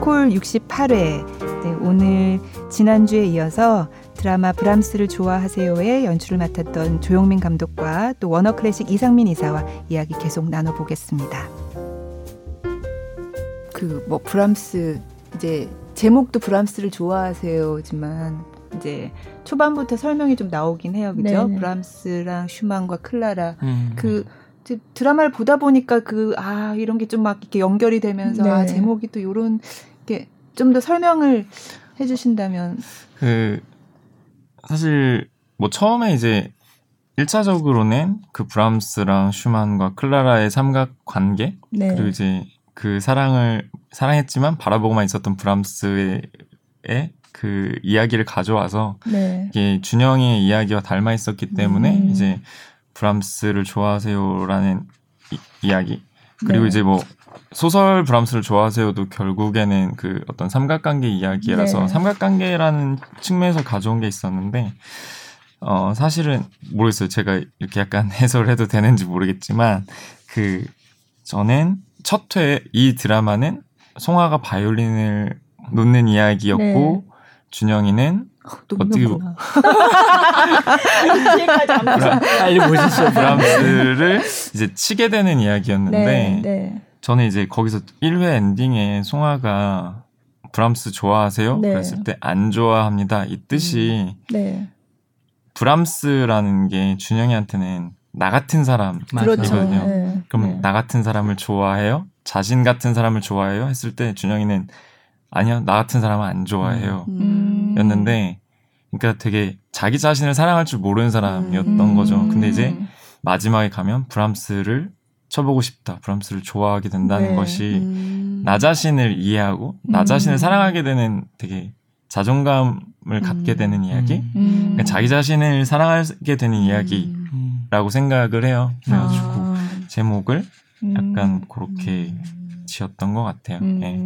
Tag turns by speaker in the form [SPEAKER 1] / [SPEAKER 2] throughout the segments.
[SPEAKER 1] 싱콜 68회. 네, 오늘 지난주에 이어서 드라마 브람스를 좋아하세요의 연출을 맡았던 조용민 감독과 또 워너 클래식 이상민 이사와 이야기 계속 나눠보겠습니다. 그 뭐 브람스 이제 제목도 브람스를 좋아하세요지만 이제 초반부터 설명이 좀 나오긴 해요, 그죠? 네 브람스랑 슈만과 클라라 음. 그 드라마를 보다 보니까 그 아 이런 게 좀 막 이렇게 연결이 되면서 네. 아 제목이 또 요런 게 좀 더 설명을 해주신다면
[SPEAKER 2] 그 사실 뭐 처음에 이제 1차적으로는 그 브람스랑 슈만과 클라라의 삼각 관계 네. 그리고 이제 그 사랑을 사랑했지만 바라보고만 있었던 브람스의 그 이야기를 가져와서 네. 이게 준영의 이야기와 닮아 있었기 때문에 음. 이제 브람스를 좋아하세요라는 이, 야기 그리고 네. 이제 뭐 소설 브람스를 좋아하세요도 결국에는 그 어떤 삼각관계 이야기라서 네. 삼각관계라는 측면에서 가져온 게 있었는데 어 사실은 모르겠어요 제가 이렇게 약간 해설을 해도 되는지 모르겠지만 그 저는 첫 회 이 드라마는 송화가 바이올린을 놓는 이야기였고 네. 준영이는 어떻게
[SPEAKER 3] 빨리 보시죠.
[SPEAKER 2] 브람스를 이제 치게 되는 이야기였는데 네, 네. 저는 이제 거기서 1회 엔딩에 송아가 브람스 좋아하세요? 네. 그랬을 때 안 좋아합니다. 이 뜻이 음. 네. 브람스라는 게 준영이한테는 나 같은 사람이거든요. 그렇죠. 네. 그럼 네. 나 같은 사람을 좋아해요? 자신 같은 사람을 좋아해요? 했을 때 준영이는 아니요, 나 같은 사람은 안 좋아해요. 음. 였는데, 그러니까 되게 자기 자신을 사랑할 줄 모르는 사람이었던 음. 거죠. 근데 이제 마지막에 가면 브람스를 쳐보고 싶다. 브람스를 좋아하게 된다는 네. 것이 음. 나 자신을 이해하고 나 자신을 음. 사랑하게 되는 되게 자존감을 갖게 되는 이야기. 음. 음. 그러니까 자기 자신을 사랑하게 되는 이야기라고 생각을 해요. 그래가지고 아. 제목을 약간 그렇게 지었던 것 같아요. 네.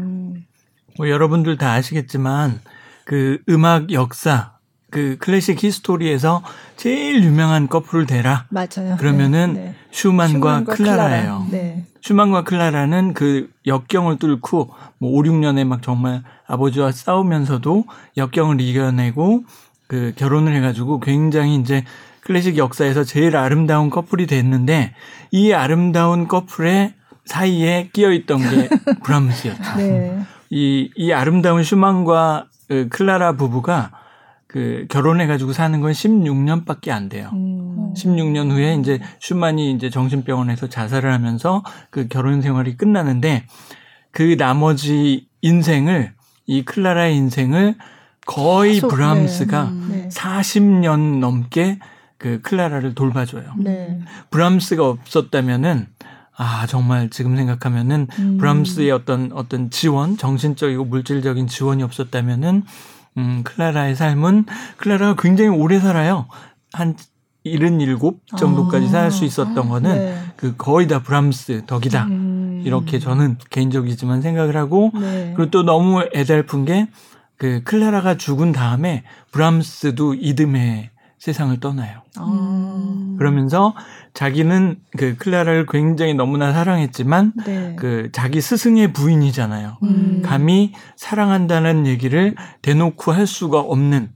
[SPEAKER 3] 뭐 여러분들 다 아시겠지만 그 음악 역사 그 클래식 history에서 제일 유명한 커플을 대라.
[SPEAKER 4] 맞아요.
[SPEAKER 3] 그러면은 네, 네. 슈만과, 슈만과, 클라라예요. 네. 슈만과 클라라는 그 역경을 뚫고 뭐 5, 6년에 막 정말 아버지와 싸우면서도 역경을 이겨내고 그 결혼을 해가지고 굉장히 이제 클래식 역사에서 제일 아름다운 커플이 됐는데 이 아름다운 커플의 사이에 끼어 있던 게 브람스였죠. 네. 이, 이 아름다운 슈만과 그 클라라 부부가 그 결혼해가지고 사는 건 16년밖에 안 돼요. 음. 16년 후에 이제 슈만이 이제 정신병원에서 자살을 하면서 그 결혼 생활이 끝나는데 그 나머지 인생을 이 클라라의 인생을 거의 속, 브람스가 네. 40년 넘게 그 클라라를 돌봐줘요. 네. 브람스가 없었다면은 아 정말 지금 생각하면은 음. 브람스의 어떤 어떤 지원 정신적이고 물질적인 지원이 없었다면은 음, 클라라의 삶은 클라라가 굉장히 오래 살아요. 한 77 정도까지 아, 살수 있었던 거는 네. 그 거의 다 브람스 덕이다. 음. 이렇게 저는 개인적이지만 생각을 하고 네. 그리고 또 너무 애달픈 게 그 클라라가 죽은 다음에 브람스도 이듬해 세상을 떠나요. 음. 그러면서 자기는 그 클라라를 굉장히 너무나 사랑했지만 네. 그 자기 스승의 부인이잖아요. 음. 감히 사랑한다는 얘기를 대놓고 할 수가 없는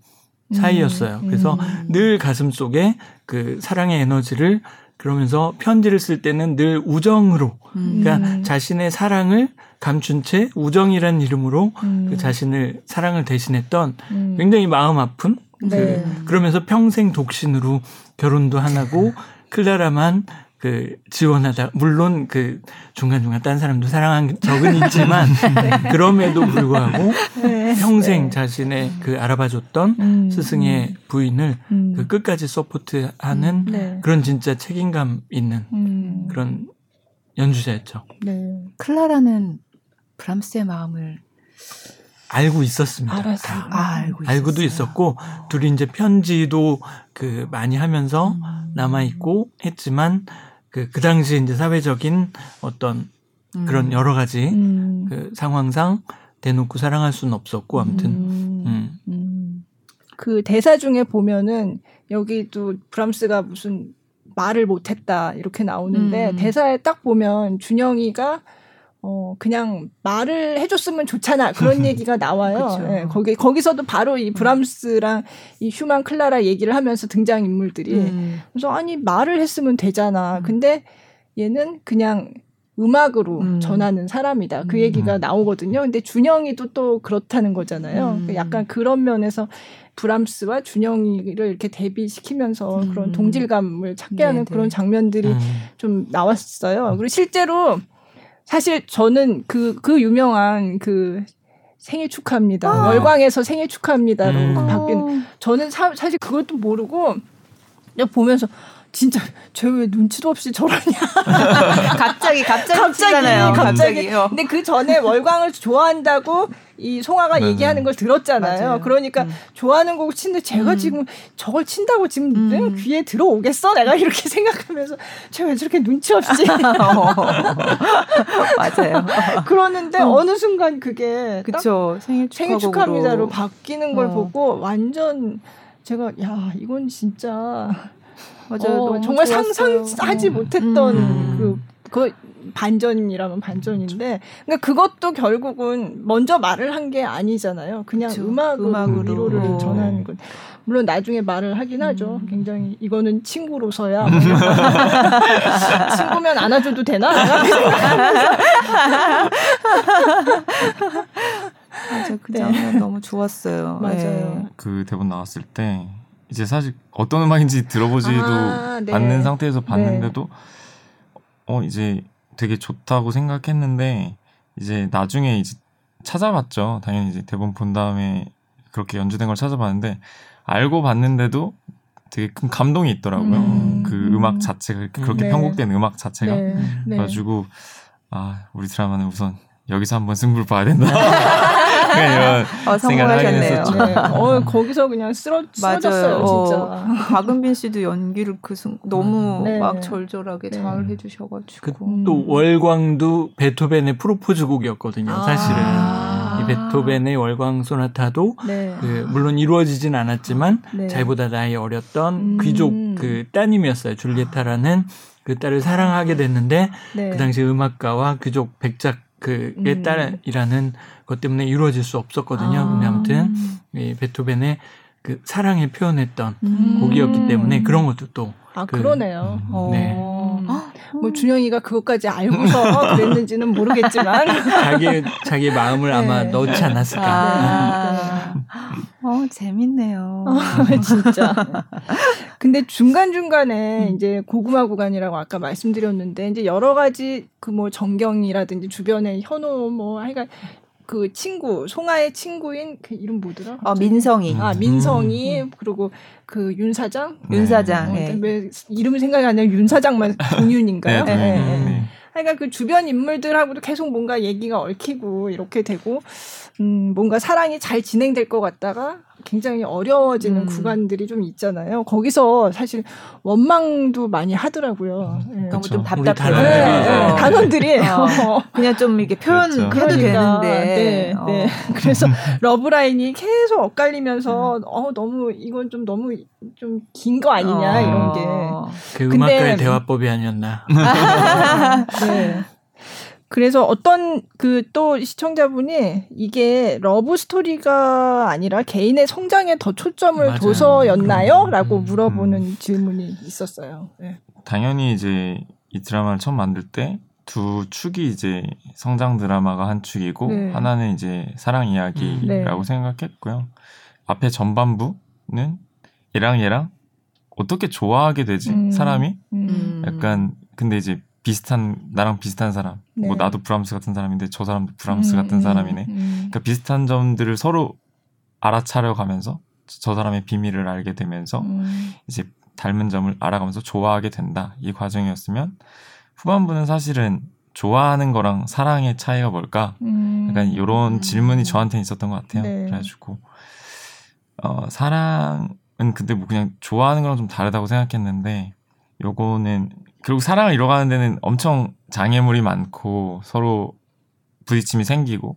[SPEAKER 3] 사이였어요. 음. 그래서 음. 늘 가슴 속에 그 사랑의 에너지를 그러면서 편지를 쓸 때는 늘 우정으로 그러니까 음. 자신의 사랑을 감춘 채 우정이라는 이름으로 음. 그 자신을 사랑을 대신했던 음. 굉장히 마음 아픈 네. 그 그러면서 평생 독신으로 결혼도 안 하고 클라라만 그 지원하다 물론 그 중간 중간 딴 사람도 사랑한 적은 있지만 네. 그럼에도 불구하고 네. 평생 네. 자신의 그 알아봐줬던 음, 스승의 음. 부인을 음. 그 끝까지 서포트하는 음, 네. 그런 진짜 책임감 있는 음. 그런 연주자였죠. 네.
[SPEAKER 1] 클라라는 브람스의 마음을
[SPEAKER 3] 알고 있었습니다.
[SPEAKER 1] 알았어요. 아,
[SPEAKER 3] 알고 알고도 있었고 둘이 이제 편지도 그 많이 하면서 음. 남아 있고 했지만 그, 그 당시 이제 사회적인 어떤 음. 그런 여러 가지 음. 그 상황상 대놓고 사랑할 수는 없었고 아무튼 음. 음.
[SPEAKER 4] 음. 그 대사 중에 보면은 여기도 브람스가 무슨 말을 못했다 이렇게 나오는데 대사에 딱 보면 준영이가 어 그냥 말을 해줬으면 좋잖아 그런 얘기가 나와요. 네, 거기 거기서도 바로 이 브람스랑 이 슈만 클라라 얘기를 하면서 등장 인물들이 음. 그래서 아니 말을 했으면 되잖아. 음. 근데 얘는 그냥 음악으로 음. 전하는 사람이다. 그 음. 얘기가 나오거든요. 근데 준영이도 또 그렇다는 거잖아요. 음. 약간 그런 면에서 브람스와 준영이를 이렇게 대비시키면서 음. 그런 동질감을 찾게 하는 네네. 그런 장면들이 음. 좀 나왔어요. 그리고 실제로 사실 저는 그, 그 유명한 그 생일 축하합니다. 아. 월광에서 생일 축하합니다로 음. 바뀐. 저는 사, 사실 그것도 모르고 보면서 진짜 쟤 왜 눈치도 없이 저러냐.
[SPEAKER 1] 갑자기 갑자기 갑자기
[SPEAKER 4] 갑자기. 근데 그 전에 월광을 좋아한다고 이 송아가 네, 얘기하는 걸 들었잖아요. 맞아요. 그러니까 음. 좋아하는 곡을 치는데 제가 음. 지금 저걸 친다고 지금 음. 귀에 들어오겠어? 내가 이렇게 생각하면서 쟤 왜 저렇게 눈치 없이
[SPEAKER 1] 맞아요.
[SPEAKER 4] 그러는데 어. 느 순간 그게
[SPEAKER 1] 그쵸 생일,
[SPEAKER 4] 생일 축하합니다로 바뀌는 걸 어. 보고 완전 제가 야 이건 진짜 맞아요. 어, 정말 좋았어요. 상상하지 음. 못했던 음. 그, 그 반전이라면 반전인데 그러니까 그것도 결국은 먼저 말을 한 게 아니잖아요. 그냥 그렇죠. 음악으로, 음악으로 위로를 어. 전하는 것. 물론 나중에 말을 하긴 하죠. 음. 굉장히 이거는 친구로서야 친구면 안아줘도 되나? 맞아
[SPEAKER 1] 그 네. 장면 너무 좋았어요.
[SPEAKER 4] 맞아요. 네.
[SPEAKER 2] 그 대본 나왔을 때 이제 사실 어떤 음악인지 들어보지도 아, 네. 않는 상태에서 봤는데도 네. 어 이제 되게 좋다고 생각했는데 이제 나중에 이제 찾아봤죠. 당연히 이제 대본 본 다음에 그렇게 연주된 걸 찾아봤는데 알고 봤는데도 되게 큰 감동이 있더라고요. 음. 그 음악 자체가 그렇게 네. 편곡된 음악 자체가 네. 네. 그래가지고 아 우리 드라마는 우선 여기서 한번 승부를 봐야 된다.
[SPEAKER 1] 이런 어, 성공하셨네요. 네.
[SPEAKER 4] 어, 거기서 그냥 쓰러, 쓰러졌어요, 어, 진짜.
[SPEAKER 1] 박은빈 씨도 연기를 그 순, 너무 네. 막 절절하게 네. 잘 해주셔가지고. 그,
[SPEAKER 3] 또 월광도 베토벤의 프로포즈 곡이었거든요, 아~ 사실은. 이 베토벤의 월광 소나타도 네. 그 물론 이루어지진 않았지만 네. 자기보다 나이 어렸던 음~ 귀족 그 따님이었어요. 줄리에타라는 그 딸을 사랑하게 됐는데 네. 그 당시 음악가와 귀족 백작 그의 음. 딸이라는 것 때문에 이루어질 수 없었거든요. 아. 근데 아무튼 이 베토벤의 그 사랑을 표현했던 음. 곡이었기 때문에 그런 것도 또
[SPEAKER 4] 아, 그, 그러네요. 음, 네. 어. 뭐 준영이가 그것까지 알고서 그랬는지는 모르겠지만
[SPEAKER 3] 자기 자기 마음을 네. 아마 넣지 않았을까. 아.
[SPEAKER 1] 어 재밌네요. 어,
[SPEAKER 4] 진짜. 근데 중간 중간에 음. 이제 고구마 구간이라고 아까 말씀드렸는데 이제 여러 가지 그뭐 정경이라든지 주변에 현호 뭐 하여간 그 친구 송아의 친구인 그 이름 뭐더라?
[SPEAKER 1] 어 민성이.
[SPEAKER 4] 아 민성이 음. 그리고 그 윤 사장.
[SPEAKER 1] 윤 사장.
[SPEAKER 4] 네. 어, 네. 왜 이름이 생각이 안 나요? 윤 사장만 동윤인가요? 네, 네, 네. 네. 그러니까 그 주변 인물들하고도 계속 뭔가 얘기가 얽히고 이렇게 되고 음 뭔가 사랑이 잘 진행될 것 같다가 굉장히 어려워지는 음. 구간들이 좀 있잖아요. 거기서 사실 원망도 많이 하더라고요.
[SPEAKER 1] 네. 너무 좀 답답해요. 네,
[SPEAKER 4] 단원들이 어.
[SPEAKER 1] 그냥 좀 이렇게 표현해도 그렇죠. 그러니까, 되는데.
[SPEAKER 4] 네, 어. 네. 그래서 러브라인이 계속 엇갈리면서 음. 어 너무 이건 좀 너무 좀 긴 거 아니냐 어. 이런 게.
[SPEAKER 3] 그 음악가의 대화법이 아니었나.
[SPEAKER 4] 네. 그래서 어떤 그 또 시청자분이 이게 러브 스토리가 아니라 개인의 성장에 더 초점을 맞아요. 둬서였나요? 음, 라고 음, 물어보는 음. 질문이 있었어요. 네.
[SPEAKER 2] 당연히 이제 이 드라마를 처음 만들 때 두 축이 이제 성장 드라마가 한 축이고 네. 하나는 이제 사랑 이야기라고 네. 생각했고요. 앞에 전반부는 얘랑 얘랑 어떻게 좋아하게 되지 음. 사람이 음. 약간 근데 이제 비슷한 나랑 비슷한 사람 뭐 네. 뭐 나도 브람스 같은 사람인데 저 사람도 브람스 음, 같은 음, 사람이네 음. 그러니까 비슷한 점들을 서로 알아차려 가면서 저 사람의 비밀을 알게 되면서 음. 이제 닮은 점을 알아가면서 좋아하게 된다 이 과정이었으면 후반부는 사실은 좋아하는 거랑 사랑의 차이가 뭘까 음. 약간 이런 질문이 저한테 있었던 것 같아요 네. 그래가지고 어 사랑은 근데 뭐 그냥 좋아하는 거랑 좀 다르다고 생각했는데 요거는 결국 사랑을 이뤄가는 데는 엄청 장애물이 많고 서로 부딪힘이 생기고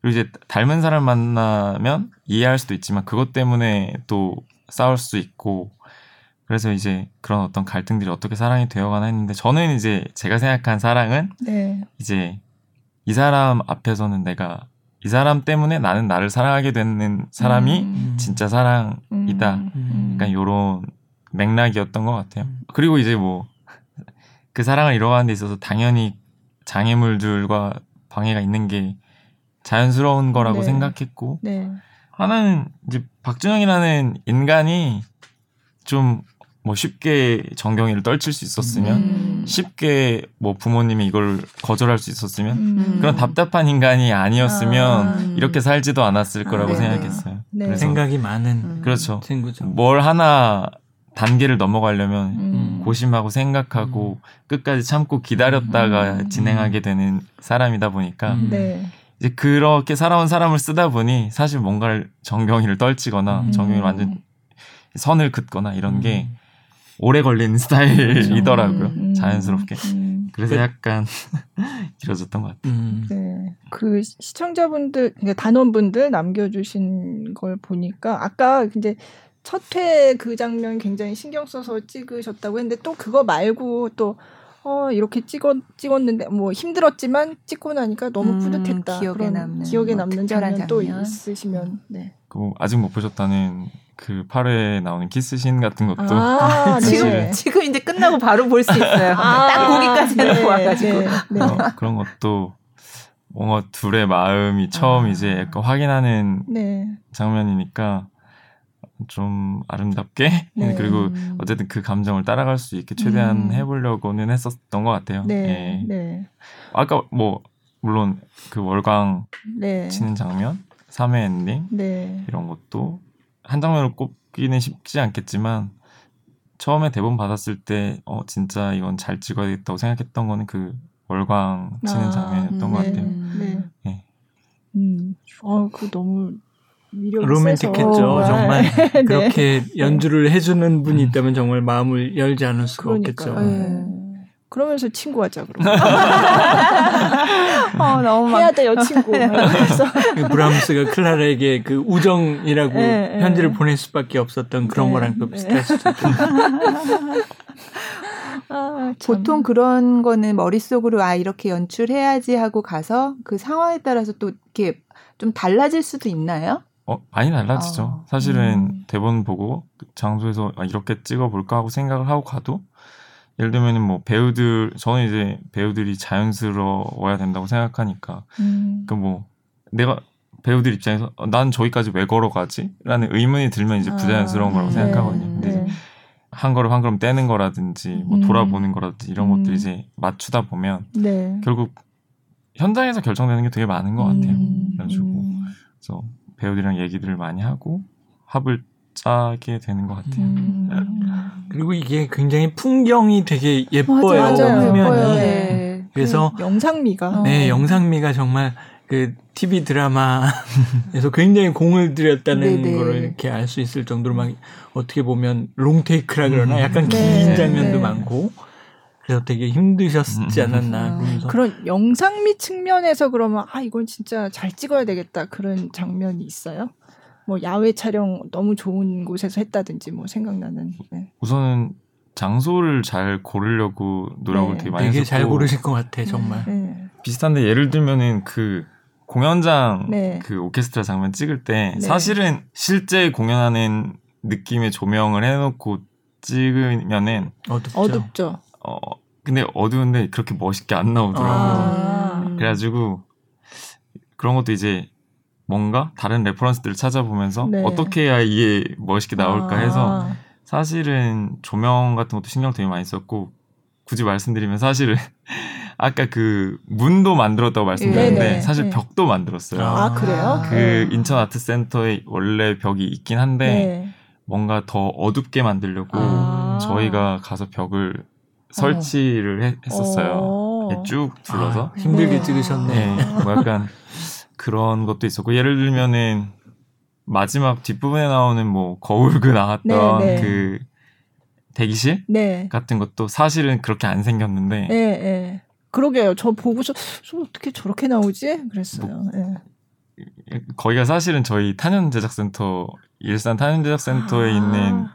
[SPEAKER 2] 그리고 이제 닮은 사람 만나면 이해할 수도 있지만 그것 때문에 또 싸울 수 있고 그래서 이제 그런 어떤 갈등들이 어떻게 사랑이 되어가나 했는데 저는 이제 제가 생각한 사랑은 네. 이제 이 사람 앞에서는 내가 이 사람 때문에 나는 나를 사랑하게 되는 사람이 음. 진짜 사랑이다. 음. 약간 요런 맥락이었던 것 같아요. 그리고 이제 뭐 그 사랑을 이뤄가는 데 있어서 당연히 장애물들과 방해가 있는 게 자연스러운 거라고 네. 생각했고 네. 하나는 이제 박준영이라는 인간이 좀 뭐 쉽게 정경이를 떨칠 수 있었으면 음. 쉽게 뭐 부모님이 이걸 거절할 수 있었으면 음. 그런 답답한 인간이 아니었으면 아. 이렇게 살지도 않았을 거라고 아, 네. 생각했어요.
[SPEAKER 3] 네. 생각이 많은
[SPEAKER 2] 음. 그렇죠. 친구죠. 뭘 하나 단계를 넘어가려면 음. 고심하고 생각하고 음. 끝까지 참고 기다렸다가 음. 진행하게 되는 사람이다 보니까 음. 네. 이제 그렇게 살아온 사람을 쓰다 보니 사실 뭔가를 정경이를 떨치거나 음. 정경이를 완전 선을 긋거나 이런 게 음. 오래 걸리는 스타일이더라고요. 자연스럽게. 그래서 그 약간 길어졌던 것 같아요. 네.
[SPEAKER 4] 그 시청자분들, 그러니까 단원분들 남겨주신 걸 보니까 아까 이제 첫회 그 장면 굉장히 신경 써서 찍으셨다고 했는데 또 그거 말고 또 어, 이렇게 찍었, 찍었는데, 뭐, 힘들었지만 찍고 나니까 너무 음, 뿌듯했다. 기억에 남는. 기억에 뭐 남는 장면, 장면 또 있으시면, 네.
[SPEAKER 2] 그, 아직 못 보셨다는 그 8회 나오는 키스신 같은 것도.
[SPEAKER 1] 아, 지금, 지금 이제 끝나고 바로 볼 수 있어요. 아, 딱 거기까지 네, 와가지고. 네, 네.
[SPEAKER 2] 어, 그런 것도 뭔가 둘의 마음이 처음 아. 이제 약간 확인하는 네. 장면이니까 좀 아름답게 네. 그리고 어쨌든 그 감정을 따라갈 수 있게 최대한 음. 해보려고는 했었던 것 같아요. 네. 예. 네. 아까 뭐 물론 그 월광 네. 치는 장면, 3회 엔딩 네. 이런 것도 한 장면을 꼽기는 쉽지 않겠지만 처음에 대본 받았을 때 어 진짜 이건 잘 찍어야겠다고 생각했던 거는 그 월광 치는 아, 장면이었던 것 네. 같아요. 네. 네.
[SPEAKER 4] 음, 어그 너무
[SPEAKER 3] 로맨틱했죠. 세서. 정말 네. 그렇게 연주를 해주는 분이 있다면 정말 마음을 열지 않을 수가 그러니까, 없겠죠. 네.
[SPEAKER 4] 그러면서 친구 하자 그러면. 어, 너무 해야 돼요 친구. 그래서
[SPEAKER 3] 브람스가 클라라에게 그 우정이라고 네, 편지를 네. 보낼 수밖에 없었던 그런 네, 거랑 또 비슷할 수도 있죠.
[SPEAKER 1] 아, 보통 그런 거는 머릿속으로 아 이렇게 연출해야지 하고 가서 그 상황에 따라서 또 이렇게 좀 달라질 수도 있나요?
[SPEAKER 2] 어, 많이 달라지죠. 어. 사실은 음. 대본 보고 그 장소에서 아, 이렇게 찍어볼까 하고 생각을 하고 가도 예를 들면 은 뭐 배우들 저는 이제 배우들이 자연스러워야 된다고 생각하니까 음. 그뭐 내가 배우들 입장에서 어, 난 저기까지 왜 걸어가지?라는 의문이 들면 이제 부자연스러운 아, 거라고 네. 생각하거든요. 근데 네. 한 걸음 한 걸음 떼는 거라든지 뭐 음. 돌아보는 거라든지 이런 것들 음. 이제 맞추다 보면 네. 결국 현장에서 결정되는 게 되게 많은 것 같아요. 음. 그래가지고 음. 그래서 배우들이랑 얘기들을 많이 하고 합을 짜게 되는 것 같아요. 음.
[SPEAKER 3] 그리고 이게 굉장히 풍경이 되게 예뻐요. 맞아요. 화면이. 네. 그래서
[SPEAKER 4] 그 영상미가
[SPEAKER 3] 네, 영상미가 정말 그 TV 드라마에서 굉장히 공을 들였다는 네네. 거를 이렇게 알 수 있을 정도로 막 어떻게 보면 롱테이크라 그러나 약간 긴 네. 장면도 네. 많고 그래서 되게 힘드셨지 음. 않았나
[SPEAKER 4] 그러면서 그런 영상미 측면에서 그러면 아 이건 진짜 잘 찍어야 되겠다 그런 장면이 있어요. 뭐 야외 촬영 너무 좋은 곳에서 했다든지 뭐 생각나는. 네.
[SPEAKER 2] 우선은 장소를 잘 고르려고 노력을 네. 되게 많이
[SPEAKER 3] 되게 잘 고르실 것 같아 정말.
[SPEAKER 2] 네. 비슷한데 예를 들면은 그 공연장 네. 그 오케스트라 장면 찍을 때 네. 사실은 실제 공연하는 느낌의 조명을 해놓고 찍으면은
[SPEAKER 4] 어둡죠. 어둡죠.
[SPEAKER 2] 어, 근데 어두운데 그렇게 멋있게 안 나오더라고요. 아. 그래가지고 그런 것도 이제 뭔가 다른 레퍼런스들을 찾아보면서 네. 어떻게 해야 이게 멋있게 나올까 해서 아. 사실은 조명 같은 것도 신경 되게 많이 썼고 굳이 말씀드리면 사실은 아까 그 문도 만들었다고 말씀드렸는데 네네. 사실 네. 벽도 만들었어요.
[SPEAKER 4] 아 그래요?
[SPEAKER 2] 그 네. 인천 아트 센터에 원래 벽이 있긴 한데 네. 뭔가 더 어둡게 만들려고 아. 저희가 가서 벽을 설치를 해, 했었어요. 어. 쭉 둘러서
[SPEAKER 3] 아, 힘들게 네. 찍으셨네. 네,
[SPEAKER 2] 뭐 약간 그런 것도 있었고 예를 들면은 마지막 뒷부분에 나오는 뭐 거울 그 나왔던 네, 네. 그 대기실 네. 같은 것도 사실은 그렇게 안 생겼는데. 네, 네.
[SPEAKER 4] 그러게요. 저 보고서 어떻게 저렇게 나오지? 그랬어요. 뭐, 네.
[SPEAKER 2] 거기가 사실은 저희 탄현 제작센터 일산 탄현 제작센터에 아. 있는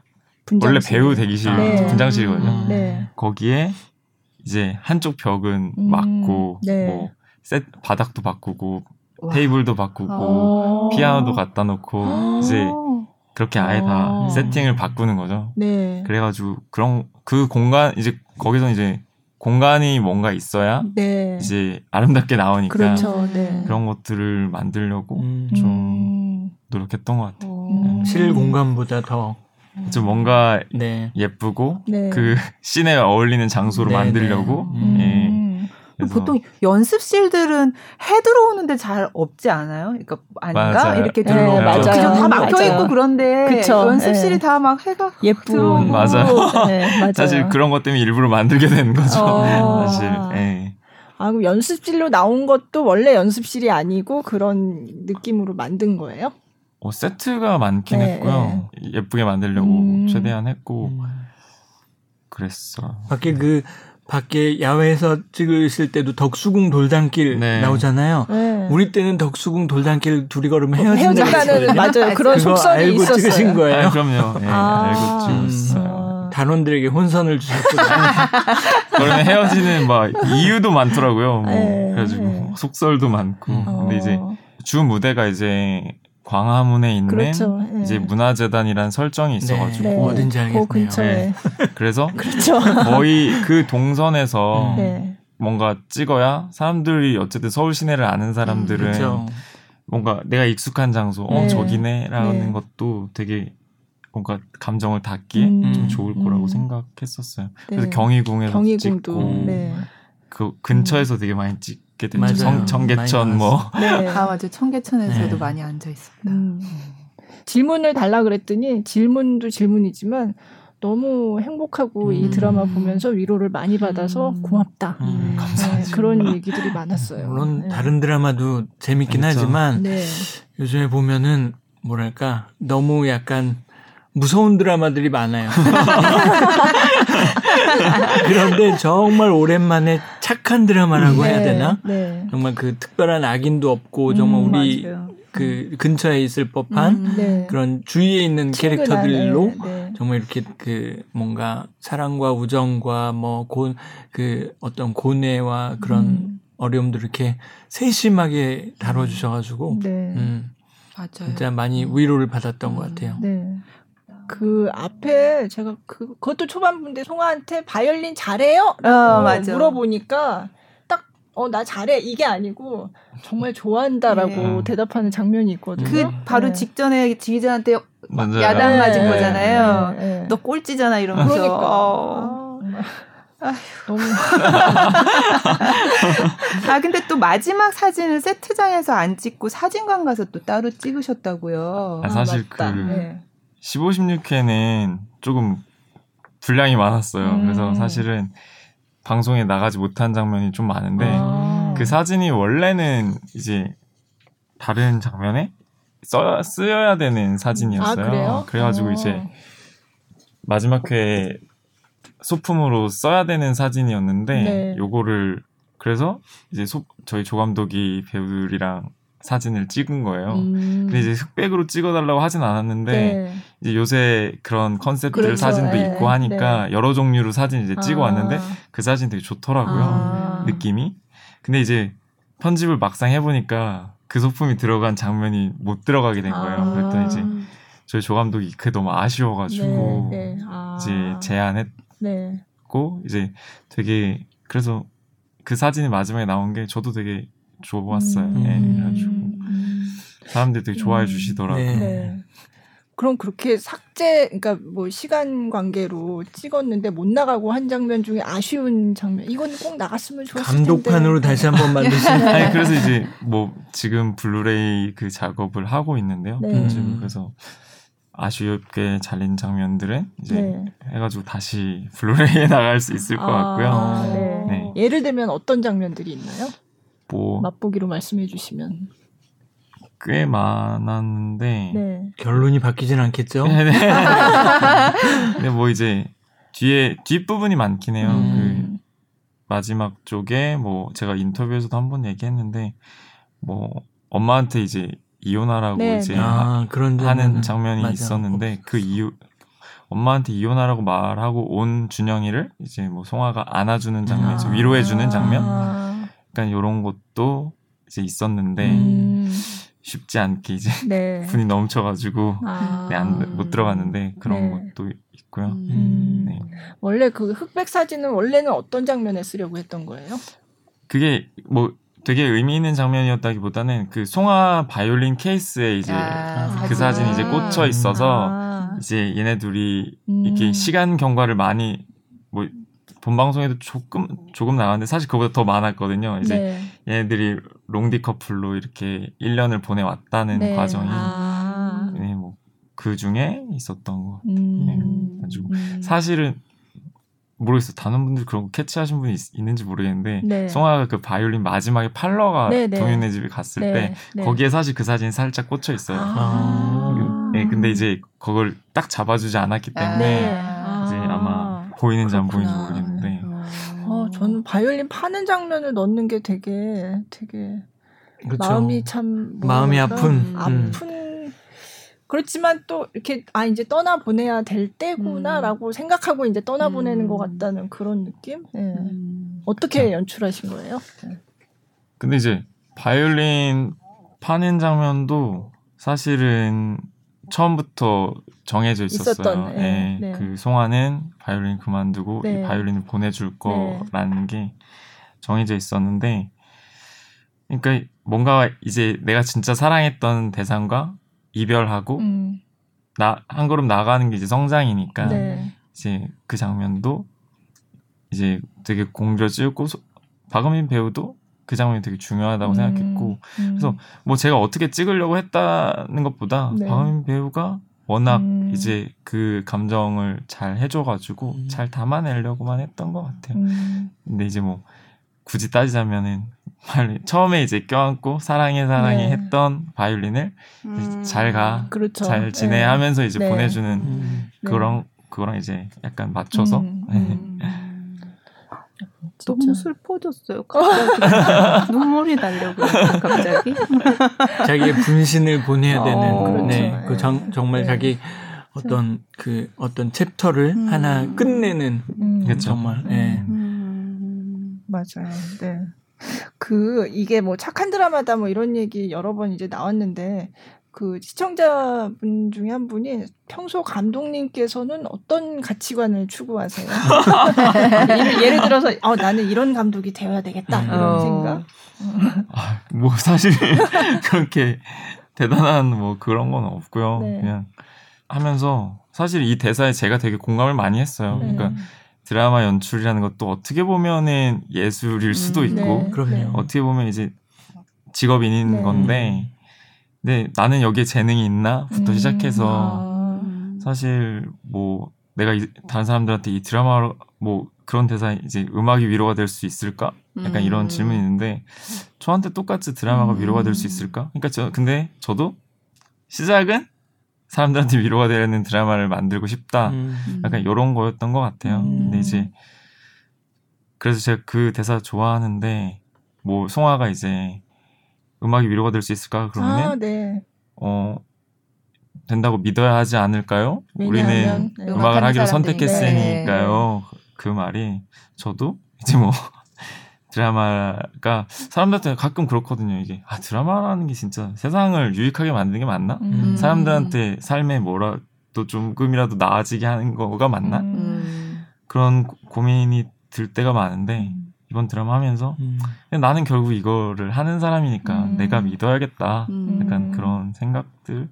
[SPEAKER 2] 분장실. 원래 배우 대기실 네. 분장실이거든요. 네. 거기에 이제 한쪽 벽은 음, 막고 네. 뭐셋 바닥도 바꾸고 와. 테이블도 바꾸고 오. 아. 피아노도 갖다 놓고 이제 그렇게 아예 다 아. 세팅을 바꾸는 거죠. 네. 그래가지고 그런 그 공간 이제 거기서 이제 공간이 뭔가 있어야 네. 이제 아름답게 나오니까 그렇죠. 네. 그런 것들을 만들려고 음. 좀 음. 노력했던 것 같아요.
[SPEAKER 3] 네. 실 공간보다 더
[SPEAKER 2] 좀 뭔가 네. 예쁘고 네. 그 씬에 어울리는 장소로 네, 만들려고 네. 음. 예.
[SPEAKER 1] 보통 연습실들은 해 들어오는데 잘 없지 않아요? 그러니까 아닌가?
[SPEAKER 2] 맞아요.
[SPEAKER 1] 이렇게 네, 들어오면 맞아요. 그죠? 다 막혀 있고 그런데 그쵸? 연습실이 네. 다막 해가 예쁜
[SPEAKER 2] 맞아요. 네, 맞아요. 사실 그런 것 때문에 일부러 만들게 되는 거죠. 어. 사실. 네.
[SPEAKER 4] 아, 그럼 연습실로 나온 것도 원래 연습실이 아니고 그런 느낌으로 만든 거예요?
[SPEAKER 2] 어, 세트가 많긴 네, 했고요. 네. 예쁘게 만들려고 음. 최대한 했고 음. 그랬어.
[SPEAKER 3] 밖에 그 밖에 야외에서 찍으실 때도 덕수궁 돌담길 네. 나오잖아요. 네. 우리 때는 덕수궁 돌담길 둘이 걸으면 헤어진다는
[SPEAKER 4] 맞아요. 그런 속설이 알고 있었어요.
[SPEAKER 2] 찍으신 거예요. 아, 그럼요. 네, 아~ 알고 찍었어요.
[SPEAKER 3] 단원들에게 혼선을 주셨거든요.
[SPEAKER 2] 그러면 헤어지는 막 이유도 많더라고요. 뭐 네. 그래가지고 네. 속설도 많고. 어. 근데 이제 주 무대가 이제 광화문에 있는 그렇죠. 네. 이제 문화재단이란 설정이 있어가지고 네.
[SPEAKER 3] 네. 어딘지 알겠네요. 그 근처에. 네.
[SPEAKER 2] 그래서 그렇죠. 거의 그 동선에서 네. 뭔가 찍어야 사람들이 어쨌든 서울 시내를 아는 사람들은 음, 그렇죠. 뭔가 내가 익숙한 장소, 어 네. 저기네라는 것도 되게 뭔가 감정을 닿기에 음. 좀 좋을 거라고 음. 생각했었어요. 그래서 경희궁에서 경희궁도, 찍고 그 근처에서 되게 많이 찍. 있게 됐죠. 청, 청계천 뭐.
[SPEAKER 1] 네. 아 맞아 청계천에서도 네. 많이 앉아 있습니다. 음.
[SPEAKER 4] 질문을 달라 그랬더니 질문도 질문이지만 너무 행복하고 음. 이 드라마 보면서 위로를 많이 받아서 음. 고맙다. 음. 네, 그런 얘기들이 많았어요.
[SPEAKER 3] 물론 네. 다른 드라마도 재밌긴 그렇죠. 하지만 네. 요즘에 보면은 뭐랄까 너무 약간 무서운 드라마들이 많아요. 그런데 정말 오랜만에 착한 드라마라고 네, 해야 되나? 네. 정말 그 특별한 악인도 없고 정말 음, 우리 맞아요. 그 근처에 있을 법한 음, 네. 그런 주위에 있는 캐릭터들로 네, 네. 정말 이렇게 그 뭔가 사랑과 우정과 뭐고그 어떤 고뇌와 그런 음. 어려움들 이렇게 세심하게 다뤄주셔가지고 네. 음, 맞아요. 진짜 많이 위로를 받았던 것 같아요. 네.
[SPEAKER 4] 그 앞에 제가 그 그것도 초반부인데 송아한테 바이올린 잘해요? 어, 맞아. 물어보니까 딱어나 잘해 이게 아니고 정말 좋아한다라고 네. 대답하는 장면이 있거든요.
[SPEAKER 1] 그 바로 네. 직전에 지휘자한테 야단 맞은 네. 거잖아요. 네. 네. 너 꼴찌잖아 이러면서. 그러니까. 어. 아, 너무. 아, 근데 또 마지막 사진은 세트장에서 안 찍고 사진관 가서 또 따로 찍으셨다고요.
[SPEAKER 2] 아, 사실 아, 그 네. 15, 16회는 조금 분량이 많았어요. 음. 그래서 사실은 방송에 나가지 못한 장면이 좀 많은데 아. 그 사진이 원래는 이제 다른 장면에 써, 쓰여야 되는 사진이었어요. 아, 그래가지고 오. 이제 어. 마지막 회에 소품으로 써야 되는 사진이었는데 네. 요거를 그래서 이제 소, 저희 조감독이 배우들이랑 사진을 찍은 거예요. 음. 근데 이제 흑백으로 찍어달라고 하진 않았는데 네. 이제 요새 그런 컨셉들 그렇죠. 사진도 네. 있고 하니까 네. 여러 종류로 사진 이제 찍어 왔는데 아. 그 사진 되게 좋더라고요. 아. 느낌이. 근데 이제 편집을 막상 해보니까 그 소품이 들어간 장면이 못 들어가게 된 거예요. 아. 그랬더니 이제 저희 조감독이 그게 너무 아쉬워가지고 네, 네. 아. 이제 제안했고 네. 이제 되게 그래서 그 사진이 마지막에 나온 게 저도 되게 좋았어요. 음. 네, 그래가지고 사람들이 되게 좋아해 음. 주시더라고요. 네. 네.
[SPEAKER 4] 그럼 그렇게 삭제, 그러니까 뭐 시간 관계로 찍었는데 못 나가고 한 장면 중에 아쉬운 장면, 이건 꼭 나갔으면 좋았을
[SPEAKER 3] 텐데. 감독판으로 다시 한번 만드시는. 네.
[SPEAKER 2] 아니 그래서 이제 뭐 지금 블루레이 그 작업을 하고 있는데요. 네. 지금 그래서 아쉽게 잘린 장면들은 이제 네. 해가지고 다시 블루레이에 나갈 수 있을 것 같고요. 아, 네.
[SPEAKER 4] 네. 예를 들면 어떤 장면들이 있나요? 뭐 맛보기로 말씀해 주시면
[SPEAKER 2] 꽤 많았는데 네.
[SPEAKER 3] 결론이 바뀌진 않겠죠? 네, 네.
[SPEAKER 2] 근데 뭐 이제 뒤에 뒷 부분이 많긴 해요. 음. 그 마지막 쪽에 뭐 제가 인터뷰에서도 한 번 얘기했는데 뭐 엄마한테 이제 이혼하라고 네, 이제 네. 아, 그런 하는 장면이 맞아. 있었는데 그 이유 엄마한테 이혼하라고 말하고 온 준영이를 이제 뭐 송아가 안아주는 장면, 아. 위로해주는 장면. 약간 요런 것도 이제 있었는데 음. 쉽지 않게 이제 네. 분이 넘쳐가지고 아. 네, 안, 못 들어갔는데 그런 네. 것도 있고요. 음.
[SPEAKER 4] 네. 원래 그 흑백 사진은 원래는 어떤 장면에 쓰려고 했던 거예요?
[SPEAKER 2] 그게 뭐 되게 의미 있는 장면이었다기보다는 그 송화 바이올린 케이스에 이제 아, 그 사진이 이제 꽂혀 있어서 아. 이제 얘네 둘이 음. 이렇게 시간 경과를 많이 뭐 본 방송에도 조금 조금 나왔는데 사실 그보다 더 많았거든요. 이제 네. 얘네들이 롱디 커플로 이렇게 1년을 보내왔다는 네. 과정이 아. 네, 뭐그 중에 있었던 거. 음. 네, 가지고 음. 사실은 모르겠어요. 다른 분들 그런 거 캐치하신 분이 있, 는지 모르겠는데 네. 송아가 그 바이올린 마지막에 팔러가 네, 네. 동윤네 집에 갔을 네, 때 네. 거기에 사실 그 사진이 살짝 꽂혀 있어요. 아~ 네, 근데 이제 그걸 딱 잡아주지 않았기 때문에 아~ 이제 아마 보이는지 안 보이는지 모르겠는데.
[SPEAKER 4] 어, 저는 바이올린 파는 장면을 넣는 게 되게 되게 그렇죠. 마음이 참
[SPEAKER 3] 마음이 아픈
[SPEAKER 4] 아픈 그렇지만 또 이렇게 아 이제 떠나 보내야 될 때구나라고 음. 생각하고 이제 떠나 보내는 음. 것 같다는 그런 느낌. 네. 음. 어떻게 연출하신 거예요? 네.
[SPEAKER 2] 근데 이제 바이올린 파는 장면도 사실은 처음부터 정해져 있었어요. 있었던, 네, 네. 그 송아는 바이올린 그만두고 이 네. 바이올린을 보내줄 네. 거라는 게 정해져 있었는데, 그러니까 뭔가 이제 내가 진짜 사랑했던 대상과 이별하고 음. 나한 걸음 나가는 게 이제 성장이니까 네. 이제 그 장면도 이제 되게 공들여찍고 박은민 배우도 그 장면이 되게 중요하다고 음. 생각했고 음. 그래서 뭐 제가 어떻게 찍으려고 했다는 것보다 네. 박은민 배우가 워낙 음. 이제 그 감정을 잘 해줘가지고 음. 잘 담아내려고만 했던 것 같아요. 음. 근데 이제 뭐 굳이 따지자면은 처음에 이제 껴안고 사랑해 사랑해 네. 했던 바이올린을 음. 잘가 그렇죠. 잘 지내 네. 하면서 이제 네. 보내주는 음. 그런 그거랑 이제 약간 맞춰서 음. 네. 음.
[SPEAKER 1] 너무 슬퍼졌어요. 갑자기 눈물이 나려고 갑자기
[SPEAKER 3] 자기의 분신을 보내야 되는 어, 그렇죠. 네, 그 정, 정말 네. 자기 어떤 그 어떤 챕터를 음. 하나 끝내는 음. 정말 예. 음.
[SPEAKER 4] 맞아요. 네. 그 이게 뭐 착한 드라마다 뭐 이런 얘기 여러 번 이제 나왔는데 그 시청자분 중에 한 분이 평소 감독님께서는 어떤 가치관을 추구하세요? 예를 들어서 어, 나는 이런 감독이 되어야 되겠다 이런 어. 생각.
[SPEAKER 2] 아, 뭐 사실 그렇게 대단한 뭐 그런 건 없고요. 네. 그냥 하면서 사실 이 대사에 제가 되게 공감을 많이 했어요. 네. 그러니까 드라마 연출이라는 것도 어떻게 보면은 예술일 수도 음, 있고 네, 어떻게 보면 이제 직업인인 네. 건데 근데 나는 여기에 재능이 있나부터 음, 시작해서 아. 사실 뭐 내가 이, 다른 사람들한테 이 드라마 뭐 그런 대사 이제 음악이 위로가 될 수 있을까? 약간 음. 이런 질문이 있는데 저한테 똑같이 드라마가 음. 위로가 될 수 있을까? 그러니까 저 근데 저도 시작은 사람들한테 위로가 되는 드라마를 만들고 싶다. 음. 약간 이런 거였던 것 같아요. 음. 근데 이제 그래서 제가 그 대사 좋아하는데 뭐 송아가 이제 음악이 위로가 될 수 있을까 그러면은 아, 네. 어 된다고 믿어야 하지 않을까요? 우리는 네. 음악을 하기로 선택했으니까요. 네. 그 말이 저도 이제 뭐 드라마가 사람들한테 가끔 그렇거든요. 이게 아 드라마라는 게 진짜 세상을 유익하게 만드는 게 맞나? 음. 사람들한테 삶에 뭐라도 조금이라도 나아지게 하는 거가 맞나? 음. 그런 고민이 들 때가 많은데 음. 이번 드라마 하면서 음. 나는 결국 이거를 하는 사람이니까 음. 내가 믿어야겠다. 약간 음. 그런 생각들